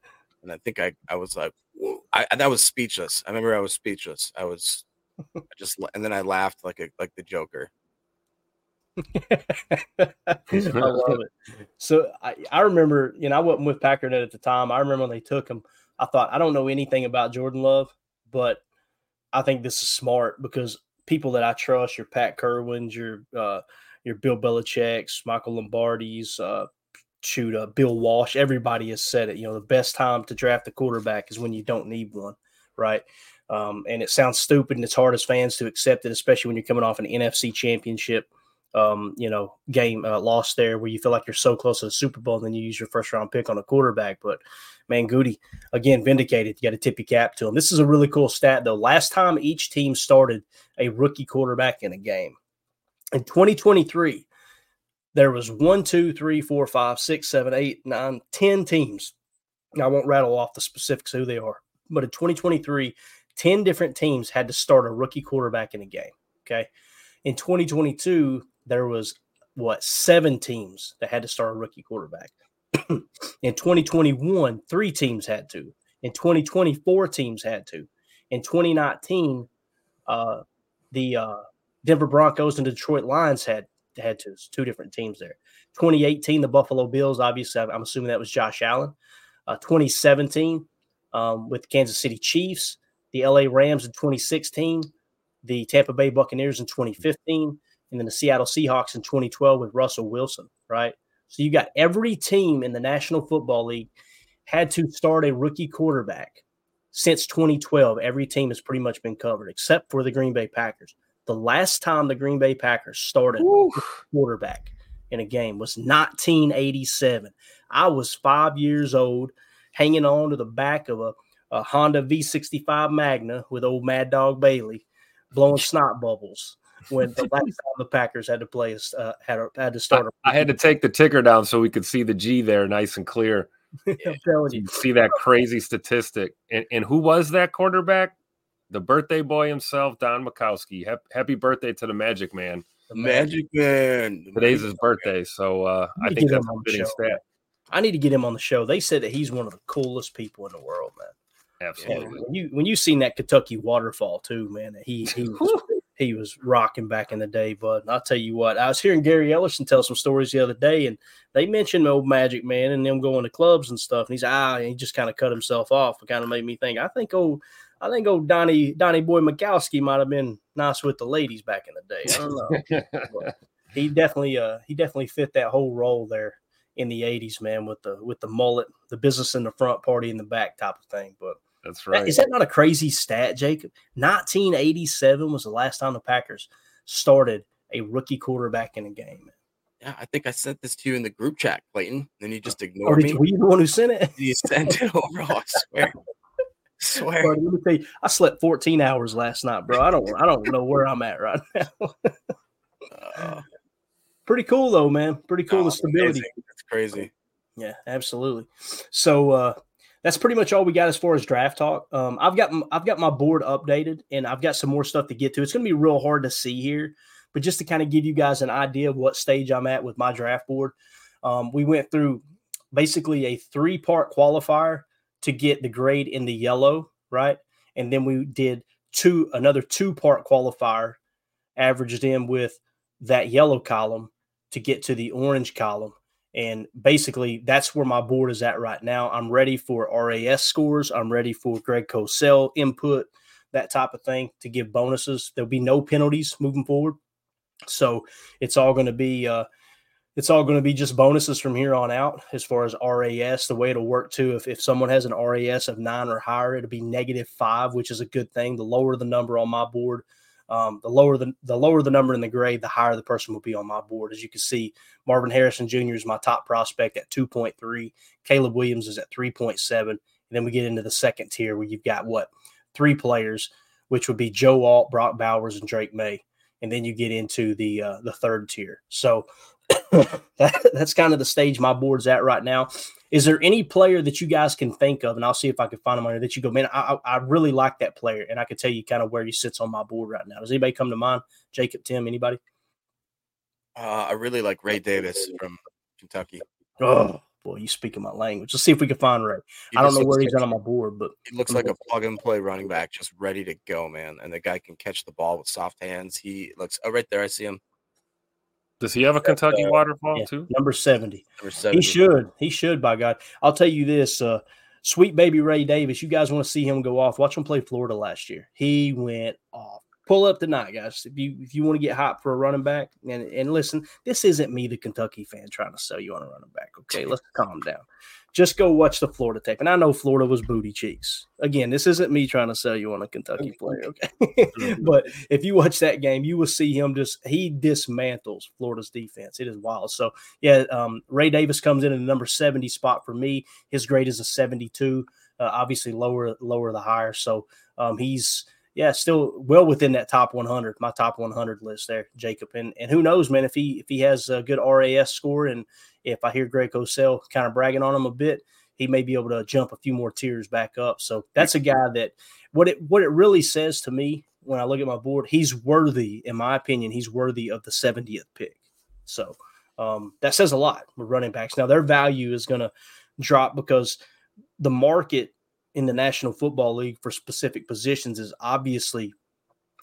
And I think I, I was like, I, that was speechless. I remember I was speechless. I was I just, and then I laughed like a, like the Joker. I love it. So I, I remember, you know, I wasn't with Packard at the time. I remember when they took him, I thought, I don't know anything about Jordan Love, but I think this is smart because people that I trust, your Pat Kirwans, your uh, your Bill Belichick's, Michael Lombardi's, uh, shoot, uh, Bill Walsh, everybody has said it. You know, the best time to draft a quarterback is when you don't need one, right? Um, and it sounds stupid and it's hard as fans to accept it, especially when you're coming off an NFC championship – um, you know, game uh, lost there where you feel like you're so close to the Super Bowl, and then you use your first round pick on a quarterback. But man, Goody again vindicated. You got to tip your cap to him. This is a really cool stat though. Last time each team started a rookie quarterback in a game in 2023, there was one, two, three, four, five, six, seven, eight, nine, ten teams. Now, I won't rattle off the specifics who they are, but in 2023, 10 different teams had to start a rookie quarterback in a game. Okay. In 2022, there was what seven teams that had to start a rookie quarterback. in 2021, three teams had to. In 2024, teams had to. In 2019, uh, the uh, Denver Broncos and Detroit Lions had had to. Two different teams there. 2018, the Buffalo Bills. Obviously, I'm assuming that was Josh Allen. Uh, 2017, um, with Kansas City Chiefs. The LA Rams in 2016. The Tampa Bay Buccaneers in 2015 and then the Seattle Seahawks in 2012 with Russell Wilson, right? So you got every team in the National Football League had to start a rookie quarterback since 2012. Every team has pretty much been covered except for the Green Bay Packers. The last time the Green Bay Packers started quarterback in a game was 1987. I was five years old, hanging on to the back of a, a Honda V65 Magna with old Mad Dog Bailey, blowing snot bubbles when the last time the Packers had to play uh, had a, had to start. I, I, had to take the ticker down so we could see the G there, nice and clear. I'm telling you, see that crazy statistic. And, and who was that quarterback? The birthday boy himself, Don Majkowski. Happy birthday to the Magic Man. The Magic Man. Today's his birthday, so uh, I think that's a fitting stat. I need to get him on the show. They said that he's one of the coolest people in the world, man. Absolutely. And when you when you seen that Kentucky waterfall too, man, he he was, he was rocking back in the day. But I'll tell you what, I was hearing Gary Ellerson tell some stories the other day, and they mentioned old Magic Man and them going to clubs and stuff. And he's ah, and he just kind of cut himself off. It kind of made me think. I think old I think old Donnie Donnie Boy Majkowski might have been nice with the ladies back in the day. I don't know. But he definitely uh he definitely fit that whole role there in the 80s man with the with the mullet the business in the front party in the back type of thing but that's right is that not a crazy stat jacob 1987 was the last time the packers started a rookie quarterback in a game Yeah, I think I sent this to you in the group chat, Clayton. Then you just or ignored did me. you, were you the one who sent it You sent it over. I swear. swear. Bro, let me tell you, I slept 14 hours last night, bro. I don't I don't know where I'm at right now. Pretty cool though, man. Pretty cool Oh, the stability. That's crazy. Yeah, absolutely. So uh that's pretty much all we got as far as draft talk. Um, I've got I've got my board updated, and I've got some more stuff to get to. It's going to be real hard to see here, but just to kind of give you guys an idea of what stage I'm at with my draft board, um, we went through basically a three part qualifier to get the grade in the yellow, right? And then we did two another two part qualifier, averaged in with that yellow column to get to the orange column. And basically, that's where my board is at right now. I'm ready for RAS scores. I'm ready for Greg Cosell input, that type of thing to give bonuses. There'll be no penalties moving forward. So it's all going to be uh, it's all going to be just bonuses from here on out as far as RAS. The way it'll work too, if, if someone has an RAS of nine or higher, it'll be negative five, which is a good thing. The lower the number on my board, um, the lower the the lower the number in the grade, the higher the person will be on my board. As you can see, Marvin Harrison Jr. is my top prospect at 2.3. Caleb Williams is at 3.7. And then we get into the second tier where you've got what three players, which would be Joe Alt, Brock Bowers, and Drake Maye. And then you get into the uh, the third tier. So that, that's kind of the stage my board's at right now. Is there any player that you guys can think of, and I'll see if I can find him on here that you go, man, I, I I really like that player, and I can tell you kind of where he sits on my board right now. Does anybody come to mind? Jacob, Tim, anybody? Uh, I really like Ray Davis from Kentucky. Oh boy, you speaking my language. Let's see if we can find Ray. He I don't know where he's at on my board, but He looks like a plug and play running back, just ready to go, man. And the guy can catch the ball with soft hands. He looks oh right there. I see him. Does he have a Kentucky uh, waterfall yeah, too? number seventy. Number 70. He should. He should. By God, I'll tell you this. Uh, sweet baby Ray Davis. You guys want to see him go off? Watch him play Florida last year. He went off. Pull up tonight, guys. If you if you want to get hot for a running back, and and listen, this isn't me, the Kentucky fan, trying to sell you on a running back. Okay, let's calm down. Just go watch the Florida tape. And I know Florida was booty cheeks. Again, this isn't me trying to sell you on a Kentucky player. Okay. but if you watch that game, you will see him just he dismantles Florida's defense. It is wild. So yeah, um, Ray Davis comes in at the number 70 spot for me. His grade is a 72. Uh, obviously lower lower the higher. So um, he's yeah, still well within that top 100, my top 100 list there, Jacob. And and who knows, man, if he if he has a good RAS score and if I hear Greg Cosell kind of bragging on him a bit, he may be able to jump a few more tiers back up. So that's a guy that what it what it really says to me when I look at my board, he's worthy, in my opinion, he's worthy of the 70th pick. So um, that says a lot with running backs. Now their value is going to drop because the market in the National Football League for specific positions is obviously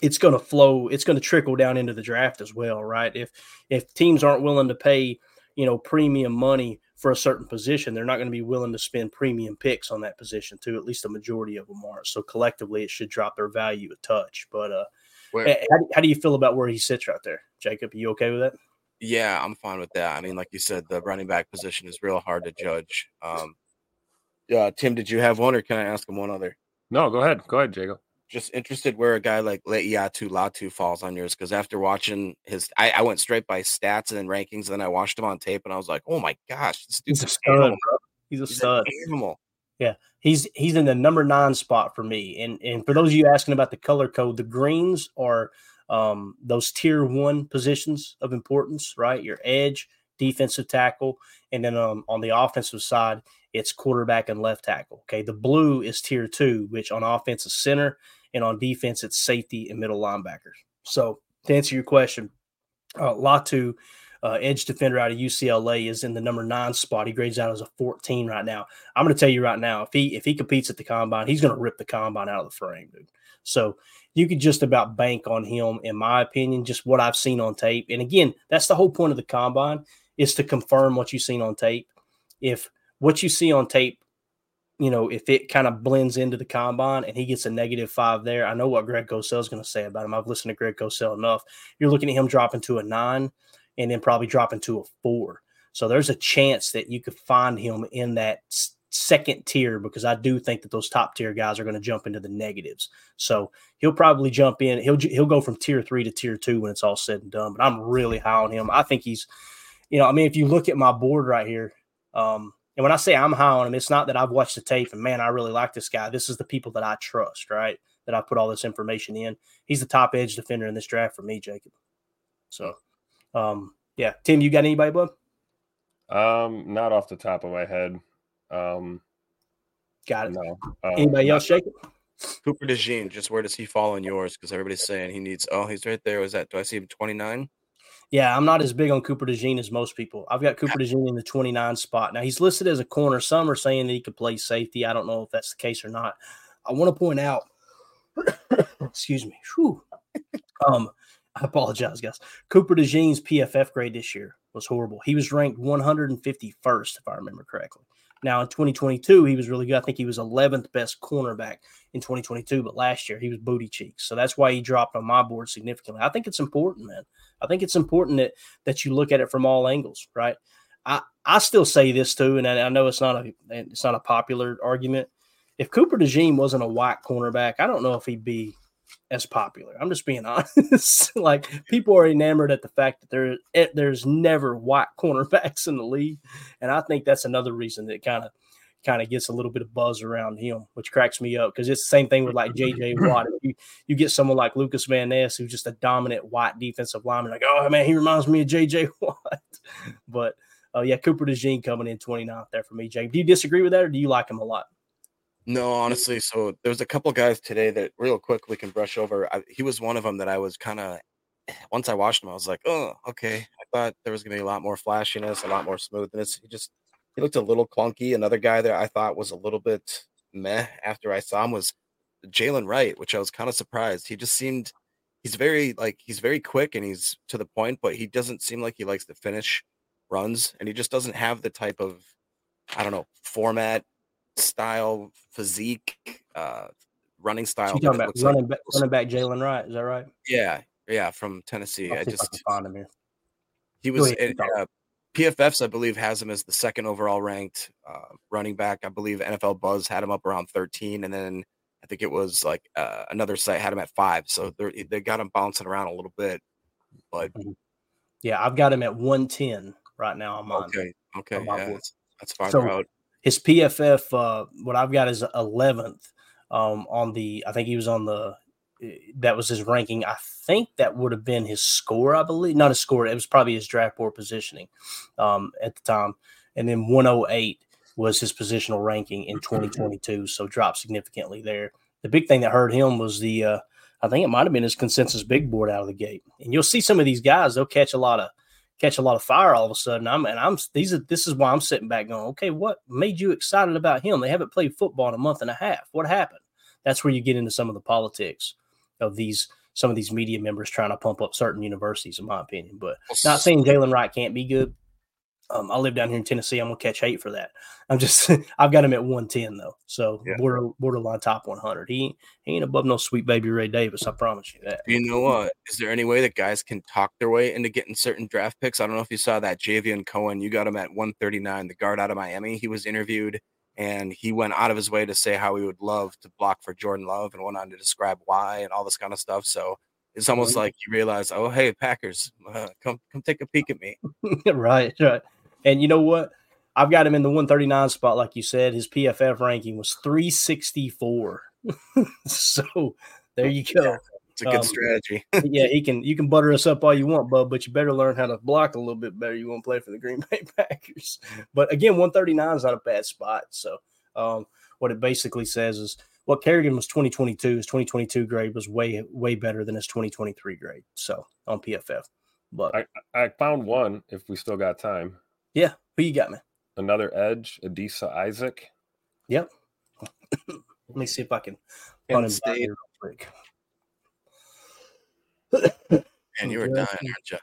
it's going to flow it's going to trickle down into the draft as well right if if teams aren't willing to pay you know premium money for a certain position they're not going to be willing to spend premium picks on that position too at least the majority of them are so collectively it should drop their value a touch but uh how, how do you feel about where he sits right there jacob are you okay with that Yeah, I'm fine with that. I mean, like you said, the running back position is real hard to judge. Um, yeah, Tim, did you have one, or can I ask him one other? No, go ahead. Go ahead, Jacob. Just interested where a guy like Laiatu Latu falls on yours because after watching his, I, I went straight by stats and rankings, and then I watched him on tape, and I was like, oh my gosh, this dude's he's a stud animal. bro. he's a He's stud animal. Yeah, he's he's in the number nine spot for me. And and for those of you asking about the color code, the greens are um, those tier one positions of importance, right? Your edge, defensive tackle, and then um, on the offensive side, it's quarterback and left tackle. Okay, the blue is tier two, which on offense is center, and on defense it's safety and middle linebackers. So to answer your question, uh, Latu uh, edge defender out of UCLA, is in the number nine spot. He grades out as a 14 right now. I'm going to tell you right now, if he if he competes at the combine, he's going to rip the combine out of the frame, dude. So you could just about bank on him, in my opinion, just what I've seen on tape. And again, that's the whole point of the combine is to confirm what you've seen on tape. If what you see on tape you know, if it kind of blends into the combine and he gets a negative five there, I know what Greg Cosell is going to say about him. I've listened to Greg Cosell enough. You're looking at him dropping to a nine and then probably dropping to a four. So there's a chance that you could find him in that second tier because I do think that those top tier guys are going to jump into the negatives. So he'll probably jump in. He'll he'll go from tier three to tier two when it's all said and done. But I'm really high on him. I think he's, you know, I mean, if you look at my board right here, um, and when I say I'm high on him, it's not that I've watched the tape and man, I really like this guy. This is the people that I trust, right? That I put all this information in. He's the top edge defender in this draft for me, Jacob. So, um, yeah, Tim, you got anybody, bud? Um, not off the top of my head. Um, got it. No. Um, anybody else, Jacob? Cooper DeJean, just where does he fall in yours? Because everybody's saying he needs. Oh, he's right there. Was that? Do I see him twenty nine? Yeah, I'm not as big on Cooper DeJean as most people. I've got Cooper DeJean in the 29 spot. Now he's listed as a corner. Some are saying that he could play safety. I don't know if that's the case or not. I want to point out, excuse me. Whew. Um, I apologize, guys. Cooper DeJean's PFF grade this year was horrible. He was ranked 151st, if I remember correctly. Now in 2022, he was really good. I think he was 11th best cornerback in 2022, but last year he was booty cheeks. So that's why he dropped on my board significantly. I think it's important, man. I think it's important that that you look at it from all angles, right? I I still say this too, and I, I know it's not a it's not a popular argument. If Cooper DeJean wasn't a white cornerback, I don't know if he'd be as popular. I'm just being honest. like people are enamored at the fact that there eh, there's never white cornerbacks in the league, and I think that's another reason that kind of kind of gets a little bit of buzz around him, which cracks me up because it's the same thing with like JJ Watt. If you, you get someone like Lukas Van Ness, who's just a dominant white defensive lineman, like, oh man, he reminds me of JJ Watt. but uh, yeah, Cooper DeJean coming in 29th there for me, Jake. Do you disagree with that or do you like him a lot? No, honestly. So there's a couple guys today that real quick we can brush over. I, he was one of them that I was kind of once I watched him, I was like, oh, okay. I thought there was gonna be a lot more flashiness, a lot more smoothness. He just he looked a little clunky. Another guy that I thought was a little bit meh after I saw him was Jaylen Wright, which I was kind of surprised. He just seemed he's very like he's very quick and he's to the point, but he doesn't seem like he likes to finish runs, and he just doesn't have the type of I don't know format, style, physique, uh, running style. So running, like. back, running back Jaylen Wright, is that right? Yeah, yeah, from Tennessee. i I just I find him here. He was uh, PFFs, I believe, has him as the second overall ranked uh, running back. I believe NFL Buzz had him up around 13, and then I think it was like uh, another site had him at five. So they they got him bouncing around a little bit. But mm-hmm. yeah, I've got him at 110 right now. I'm on. Okay, okay, on yeah, that's, that's fine. So his PFF, uh, what I've got is 11th um, on the. I think he was on the that was his ranking. I think that would have been his score, I believe. Not his score, it was probably his draft board positioning um, at the time. And then 108 was his positional ranking in 2022, so dropped significantly there. The big thing that hurt him was the, uh, I think it might have been his consensus big board out of the gate. And you'll see some of these guys; they'll catch a lot of catch a lot of fire all of a sudden. I'm and I'm these are this is why I'm sitting back going, okay, what made you excited about him? They haven't played football in a month and a half. What happened? That's where you get into some of the politics of these some of these media members trying to pump up certain universities, in my opinion. But not saying Jaylen Wright can't be good. Um, I live down here in Tennessee. I'm gonna catch hate for that. I'm just I've got him at 110 though, so yeah. border borderline top 100. He he ain't above no sweet baby Ray Davis. I promise you that. You know what? Is there any way that guys can talk their way into getting certain draft picks? I don't know if you saw that Javion Cohen. You got him at 139, the guard out of Miami. He was interviewed and he went out of his way to say how he would love to block for Jordan Love and went on to describe why and all this kind of stuff. So it's almost like you realize, oh, hey, Packers, uh, come come take a peek at me. right, right. And you know what? I've got him in the 139 spot, like you said. His PFF ranking was 364. so there you go. Yeah. It's a good um, strategy. yeah, he can. You can butter us up all you want, bub, but you better learn how to block a little bit better. You want to play for the Green Bay Packers. But again, 139 is not a bad spot. So um, what it basically says is what Kerrigan was 2022. His 2022 grade was way way better than his 2023 grade. So on PFF. But I, I found one if we still got time. Yeah, who you got, man? Another edge, Adisa Isaac. Yep. Let me see if I can Penn run State. here real quick. Man, you were dying, aren't you?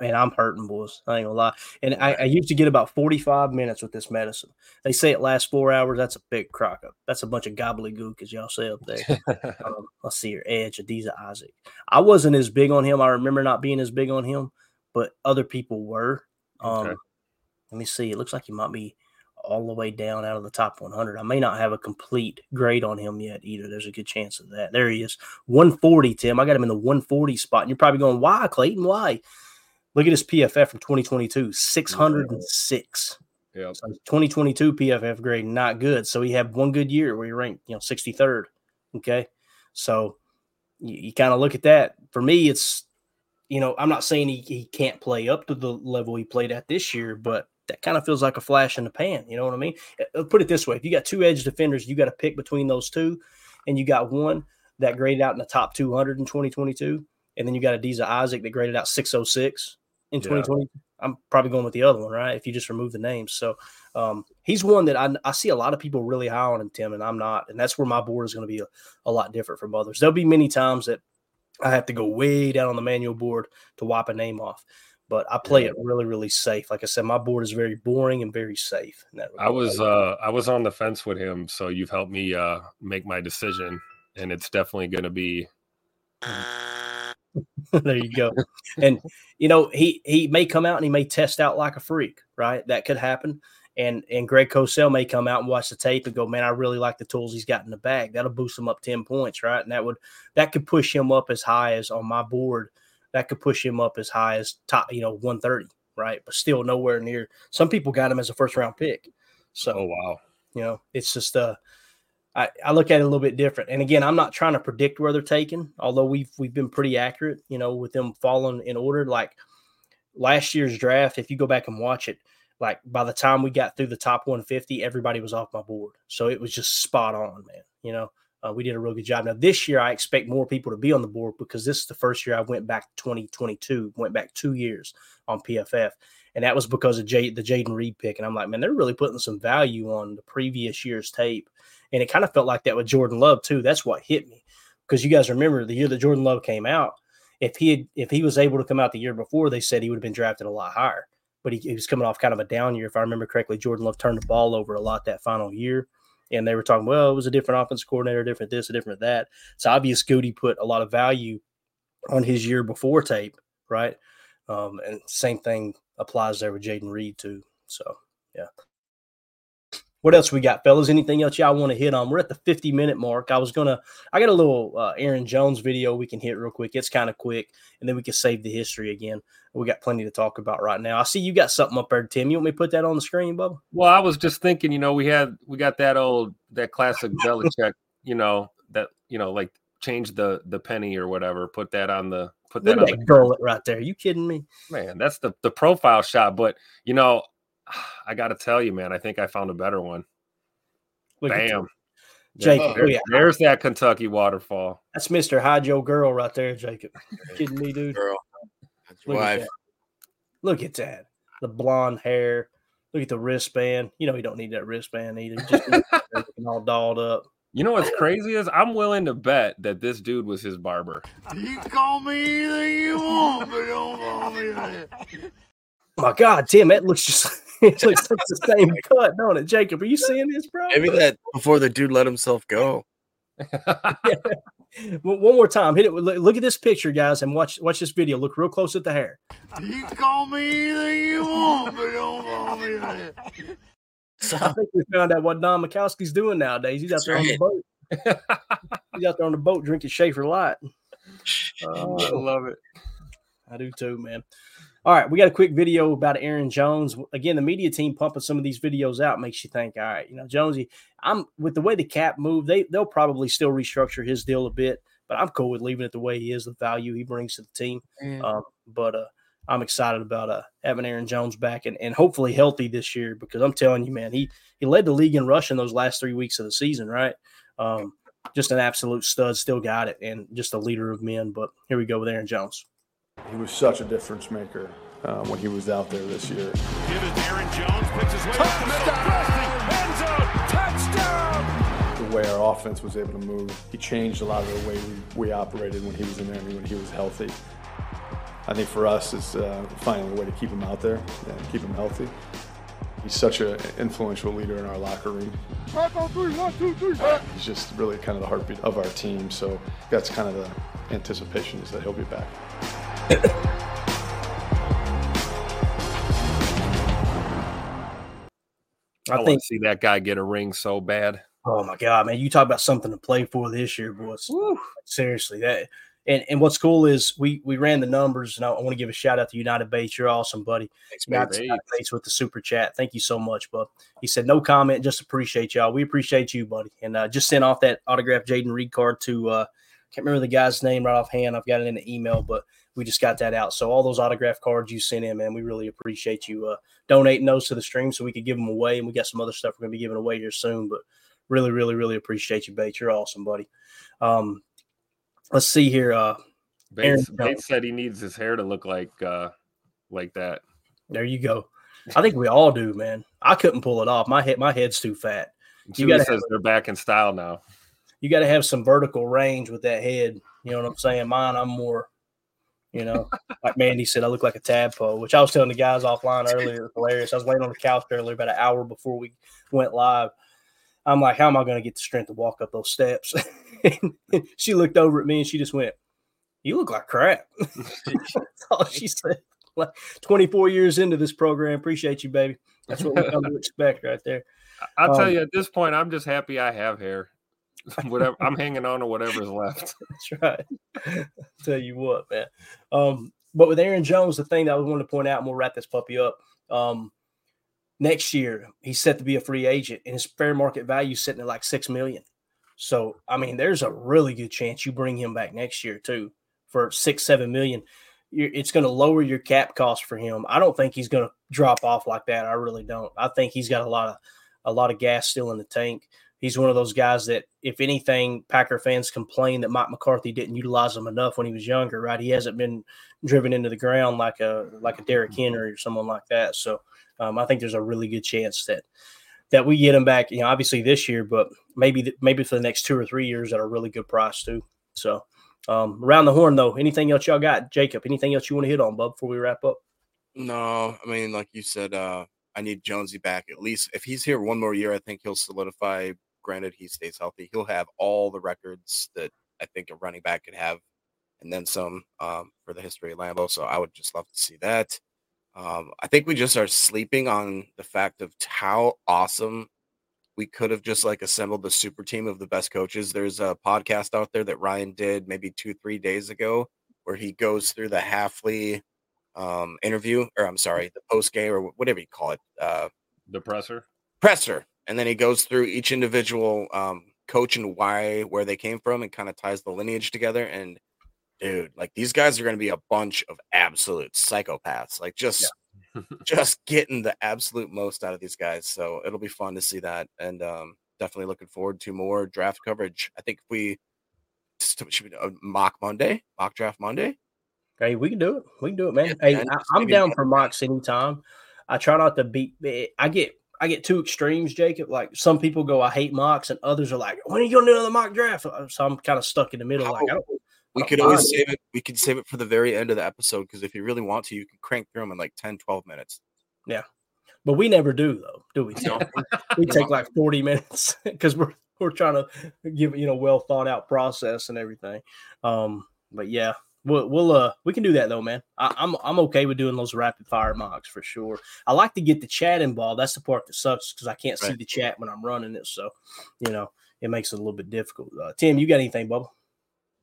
Man, I'm hurting, boys. I ain't gonna lie. And I, I used to get about 45 minutes with this medicine. They say it lasts four hours. That's a big crock up. That's a bunch of gobbledygook, as y'all say up there. um, let's see your Edge, Adisa Isaac. I wasn't as big on him. I remember not being as big on him, but other people were. Um, Okay. Let me see. It looks like he might be all the way down out of the top 100. I may not have a complete grade on him yet either. There's a good chance of that. There he is. 140, Tim. I got him in the 140 spot. And you're probably going, why, Clayton? Why? Look at his PFF from 2022, 606. Yep. So 2022 PFF grade, not good. So he had one good year where he ranked, you know, 63rd. Okay. So you, you kind of look at that. For me, it's, you know, I'm not saying he, he can't play up to the level he played at this year, but that kind of feels like a flash in the pan. You know what I mean? Uh, Put it this way if you got two edge defenders, you got to pick between those two, and you got one that graded out in the top 200 in 2022, and then you got a Diza Isaac that graded out 606 in Yeah. 2020. I'm probably going with the other one, right? If you just remove the names. So um, he's one that I, I see a lot of people really high on him, Tim, and I'm not. And that's where my board is going to be a, a lot different from others. There'll be many times that I have to go way down on the manual board to wipe a name off. But I play it really, really safe. Like I said, my board is very boring and very safe. In that I was uh I was on the fence with him, so you've helped me uh make my decision, and it's definitely going to be there you go. And you know, he he may come out and he may test out like a freak, right? That could happen. And and Greg Cosell may come out and watch the tape and go, man, I really like the tools he's got in the bag. That'll boost him up ten points, right? And that would that could push him up as high as on my board. That could push him up as high as top, you know, one thirty, right? But still nowhere near. Some people got him as a first round pick. So oh wow. you know, it's just uh I, I look at it a little bit different. And again, I'm not trying to predict where they're taken, although we've we've been pretty accurate, you know, with them falling in order. Like last year's draft, if you go back and watch it, like by the time we got through the top 150, everybody was off my board. So it was just spot on, man. You know, uh, we did a real good job. Now this year, I expect more people to be on the board because this is the first year I went back 2022, went back two years on PFF, and that was because of Jay, the Jayden Reed pick. And I'm like, man, they're really putting some value on the previous year's tape, and it kind of felt like that with Jordan Love too. That's what hit me because you guys remember the year that Jordan Love came out. If he had, if he was able to come out the year before, they said he would have been drafted a lot higher. But he, he was coming off kind of a down year, if I remember correctly. Jordan Love turned the ball over a lot that final year, and they were talking, well, it was a different offense coordinator, different this, a different that. It's obvious Goody put a lot of value on his year before tape, right? Um, and same thing applies there with Jayden Reed too. So yeah. What else we got, fellas? Anything else y'all want to hit on? We're at the 50 minute mark. I was gonna, I got a little uh, Aaron Jones video we can hit real quick. It's kind of quick, and then we can save the history again. We got plenty to talk about right now. I see you got something up there, Tim. You want me to put that on the screen, Bubba? Well, I was just thinking, you know, we had we got that old that classic Belichick, you know, that you know, like change the the penny or whatever, put that on the put that Look on at the that girl right there. You kidding me? man. That's the the profile shot. But you know, I got to tell you, man, I think I found a better one. Look at Bam. Jake, There- oh, yeah. there's that Kentucky waterfall. That's Mr. High Joe Girl right there, Jacob. You kidding me, dude? Girl. That's your Look at wife. that. Look at that. The blonde hair. Look at the wristband. You know you don't need that wristband either. Just need everything all dolled up. You know what's crazy is I'm willing to bet that this dude was his barber. You call me anything you want, but don't call me that. My God, Tim, that looks just it looks like the same cut, don't it? Jacob, are you seeing this, bro? Maybe that before the dude let himself go. One one more time, hit it. Look look at this picture, guys, and watch watch this video. Look real close at the hair. You call me anything you want, but don't call me that. I think we found out what Don Majkowski's doing nowadays. He's out there on the boat. He's out there on the boat drinking Schaefer Light. Uh, I Oh, love it. I do too, man. All right, we got a quick video about Aaron Jones. Again, the media team pumping some of these videos out makes you think, all right, you know, Jonesy, I'm with the way the cap moved, they they'll probably still restructure his deal a bit, but I'm cool with leaving it the way he is, the value he brings to the team. Um, but uh, I'm excited about uh, having Aaron Jones back and, and hopefully healthy this year because I'm telling you, man, he he led the league in rushing those last three weeks of the season, right? Um, just an absolute stud, still got it, and just a leader of men. But here we go with Aaron Jones. He was such a difference maker uh, when he was out there this year. Give it Aaron Jones, picks his way up the middle, thrusting, end zone, touchdown! The way our offense was able to move, he changed a lot of the way we, we operated when he was in there and when he was healthy. I think for us is uh, finding a way to keep him out there and keep him healthy. He's such an influential leader in our locker room. Five on three, one, two, three. He's just really kind of the heartbeat of our team. So that's kind of the anticipation is that he'll be back. I, I think see that guy get a ring so bad. Oh my god, man! You talk about something to play for this year, boys. Woo. Seriously, that and and what's cool is we we ran the numbers, and I, I want to give a shout out to United Bates. You're awesome, buddy. Thanks, United Bates. Bates with the super chat. Thank you so much, bud. He said no comment, just appreciate y'all. We appreciate you, buddy, and uh, just sent off that autographed Jayden Reed card to. uh can't remember the guy's name right offhand. I've got it in the email, but we just got that out. So all those autograph cards you sent in, man, we really appreciate you uh, donating those to the stream so we could give them away. And we got some other stuff we're going to be giving away here soon. But really, really, really appreciate you, Bates. You're awesome, buddy. Um, let's see here. Uh, Bates, Bates said he needs his hair to look like uh, like that. There you go. I think we all do, man. I couldn't pull it off. My head, my head's too fat. You got says they're back in style now you got to have some vertical range with that head. You know what I'm saying? Mine, I'm more, you know, like Mandy said, I look like a tadpole, which I was telling the guys offline earlier. It's hilarious. I was laying on the couch earlier about an hour before we went live. I'm like, how am I going to get the strength to walk up those steps? she looked over at me and she just went, You look like crap. That's all she said. Like 24 years into this program. Appreciate you, baby. That's what we come to expect right there. I'll um, tell you at this point, I'm just happy I have hair. whatever I'm hanging on to whatever's left. That's right. tell you what, man. Um, but with Aaron Jones, the thing that I wanted to point out, and we'll wrap this puppy up. Um, next year, he's set to be a free agent, and his fair market value is sitting at like six million. So, I mean, there's a really good chance you bring him back next year too for six, seven million. It's going to lower your cap cost for him. I don't think he's going to drop off like that. I really don't. I think he's got a lot of a lot of gas still in the tank he's one of those guys that, if anything, Packer fans complain that Mike McCarthy didn't utilize him enough when he was younger. Right? He hasn't been driven into the ground like a like a Derrick Henry or someone like that. So um, I think there's a really good chance that that we get him back. You know, obviously this year, but maybe maybe for the next two or three years at a really good price too. So um, around the horn though, anything else y'all got, Jacob? Anything else you want to hit on, bub, before we wrap up? No, I mean, like you said, uh, I need Jonesy back at least. If he's here one more year, I think he'll solidify granted he stays healthy, he'll have all the records that I think a running back could have, and then some um, for the history of Lambeau. So I would just love to see that. Um, I think we just are sleeping on the fact of how awesome we could have just like assembled the super team of the best coaches. There's a podcast out there that Ryan did maybe two, three days ago where he goes through the Hafley um, interview, or I'm sorry, the post game or whatever you call it. Uh, the presser. Presser and then he goes through each individual um, coach and why where they came from and kind of ties the lineage together and dude like these guys are going to be a bunch of absolute psychopaths like just yeah. just getting the absolute most out of these guys so it'll be fun to see that and um, definitely looking forward to more draft coverage. I think we should we mock monday? Mock draft monday? Hey we can do it. We can do it man. Yeah, hey I, am down for mocks anytime. I try not to beat i get I get two extremes, Jacob. Like some people go, I hate mocks, and others are like, when are you going to do another mock draft? Uh, so I'm kind of stuck in the middle. Like, we could always save it. We could save it for the very end of the episode because if you really want to, you can crank through them in like 10, 12 minutes. Yeah. But we never do, though, do we? No. we take like 40 minutes because we're, we're trying to give, you know, well thought out process and everything. Um, but yeah, We'll, we'll uh we can do that though, man. I, am I'm, I'm okay with doing those rapid fire mocks for sure. I like to get the chat involved. That's the part that sucks because I can't right. see the chat when I'm running it. So, you know, it makes it a little bit difficult. Uh, Tim, you got anything, Bubba?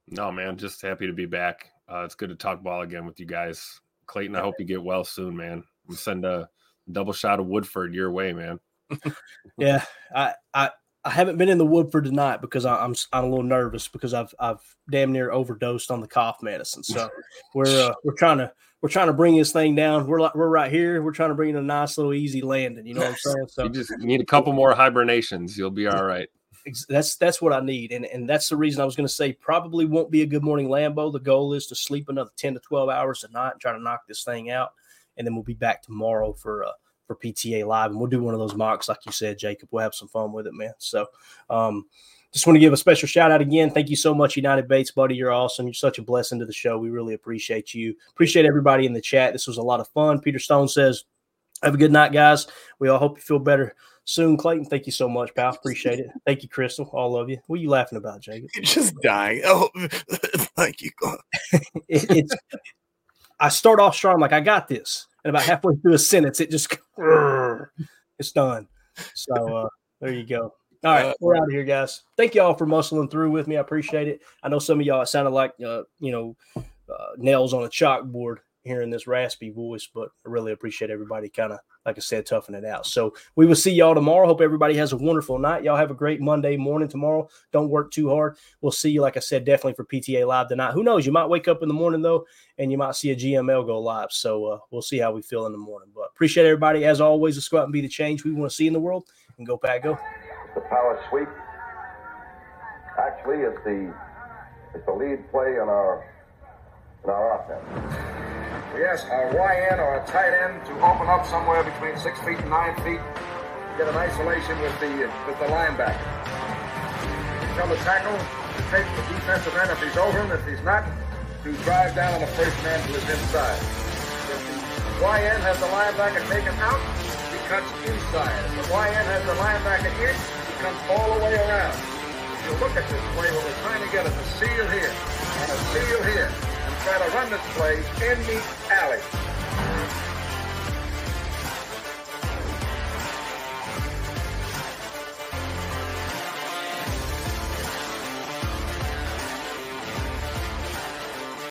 No, man. Just happy to be back. Uh, it's good to talk ball again with you guys. Clayton, I hope you get well soon, man. I'm send a double shot of Woodford your way, man. yeah, I I I haven't been in the wood for tonight because I, am I'm a little nervous because I've I've damn near overdosed on the cough medicine. So we're uh, we're trying to we're trying to bring this thing down. We're like we're right here. We're trying to bring a nice little easy landing. You know what I'm saying? So you just need a couple more hibernations. You'll be all right. that's that's what I need, and and that's the reason I was going to say probably won't be a good morning Lambeau. The goal is to sleep another ten to twelve hours a night and try to knock this thing out, and then we'll be back tomorrow for uh, for PTA live, and we'll do one of those mocks like you said, Jacob. We'll have some fun with it, man. So, um, just want to give a special shout out again. Thank you so much, United Bates, buddy. You're awesome. You're such a blessing to the show. We really appreciate you. Appreciate everybody in the chat. This was a lot of fun. Peter Stone says, "Have a good night, guys. We all hope you feel better." soon, Clayton. Thank you so much, pal. Appreciate it. Thank you, Crystal. All of you. What are you laughing about, Jacob? You're just dying. Oh, thank you. it, it's. I start off strong, like I got this, and about halfway through a sentence, it just it's done. So uh, there you go. All right, we're out of here, guys. Thank y'all for muscling through with me. I appreciate it. I know some of y'all it sounded like uh, you know uh, nails on a chalkboard hearing this raspy voice, but I really appreciate everybody kind of, like I said, toughing it out. So we will see y'all tomorrow. Hope everybody has a wonderful night. Y'all have a great Monday morning tomorrow. Don't work too hard. We'll see you, like I said, definitely for PTA Live tonight. Who knows? You might wake up in the morning, though, and you might see a GML go live. So uh, we'll see how we feel in the morning. But appreciate everybody. As always, let's go out and be the change we want to see in the world and go, Pack, go. The power sweep. Actually, it's the it's the lead play in our in our offense. Yes, a Y end or a tight end to open up somewhere between six feet and nine feet. Get an isolation with the with the linebacker. Tell the tackle to take the defensive end if he's over him. If he's not, to drive down on the first man to his inside. If the Y end has the linebacker taken out, he cuts inside. If the Y end has the linebacker in, he comes all the way around. If you look at this play, we're trying to get a seal here and a seal here try to run this play in the alley.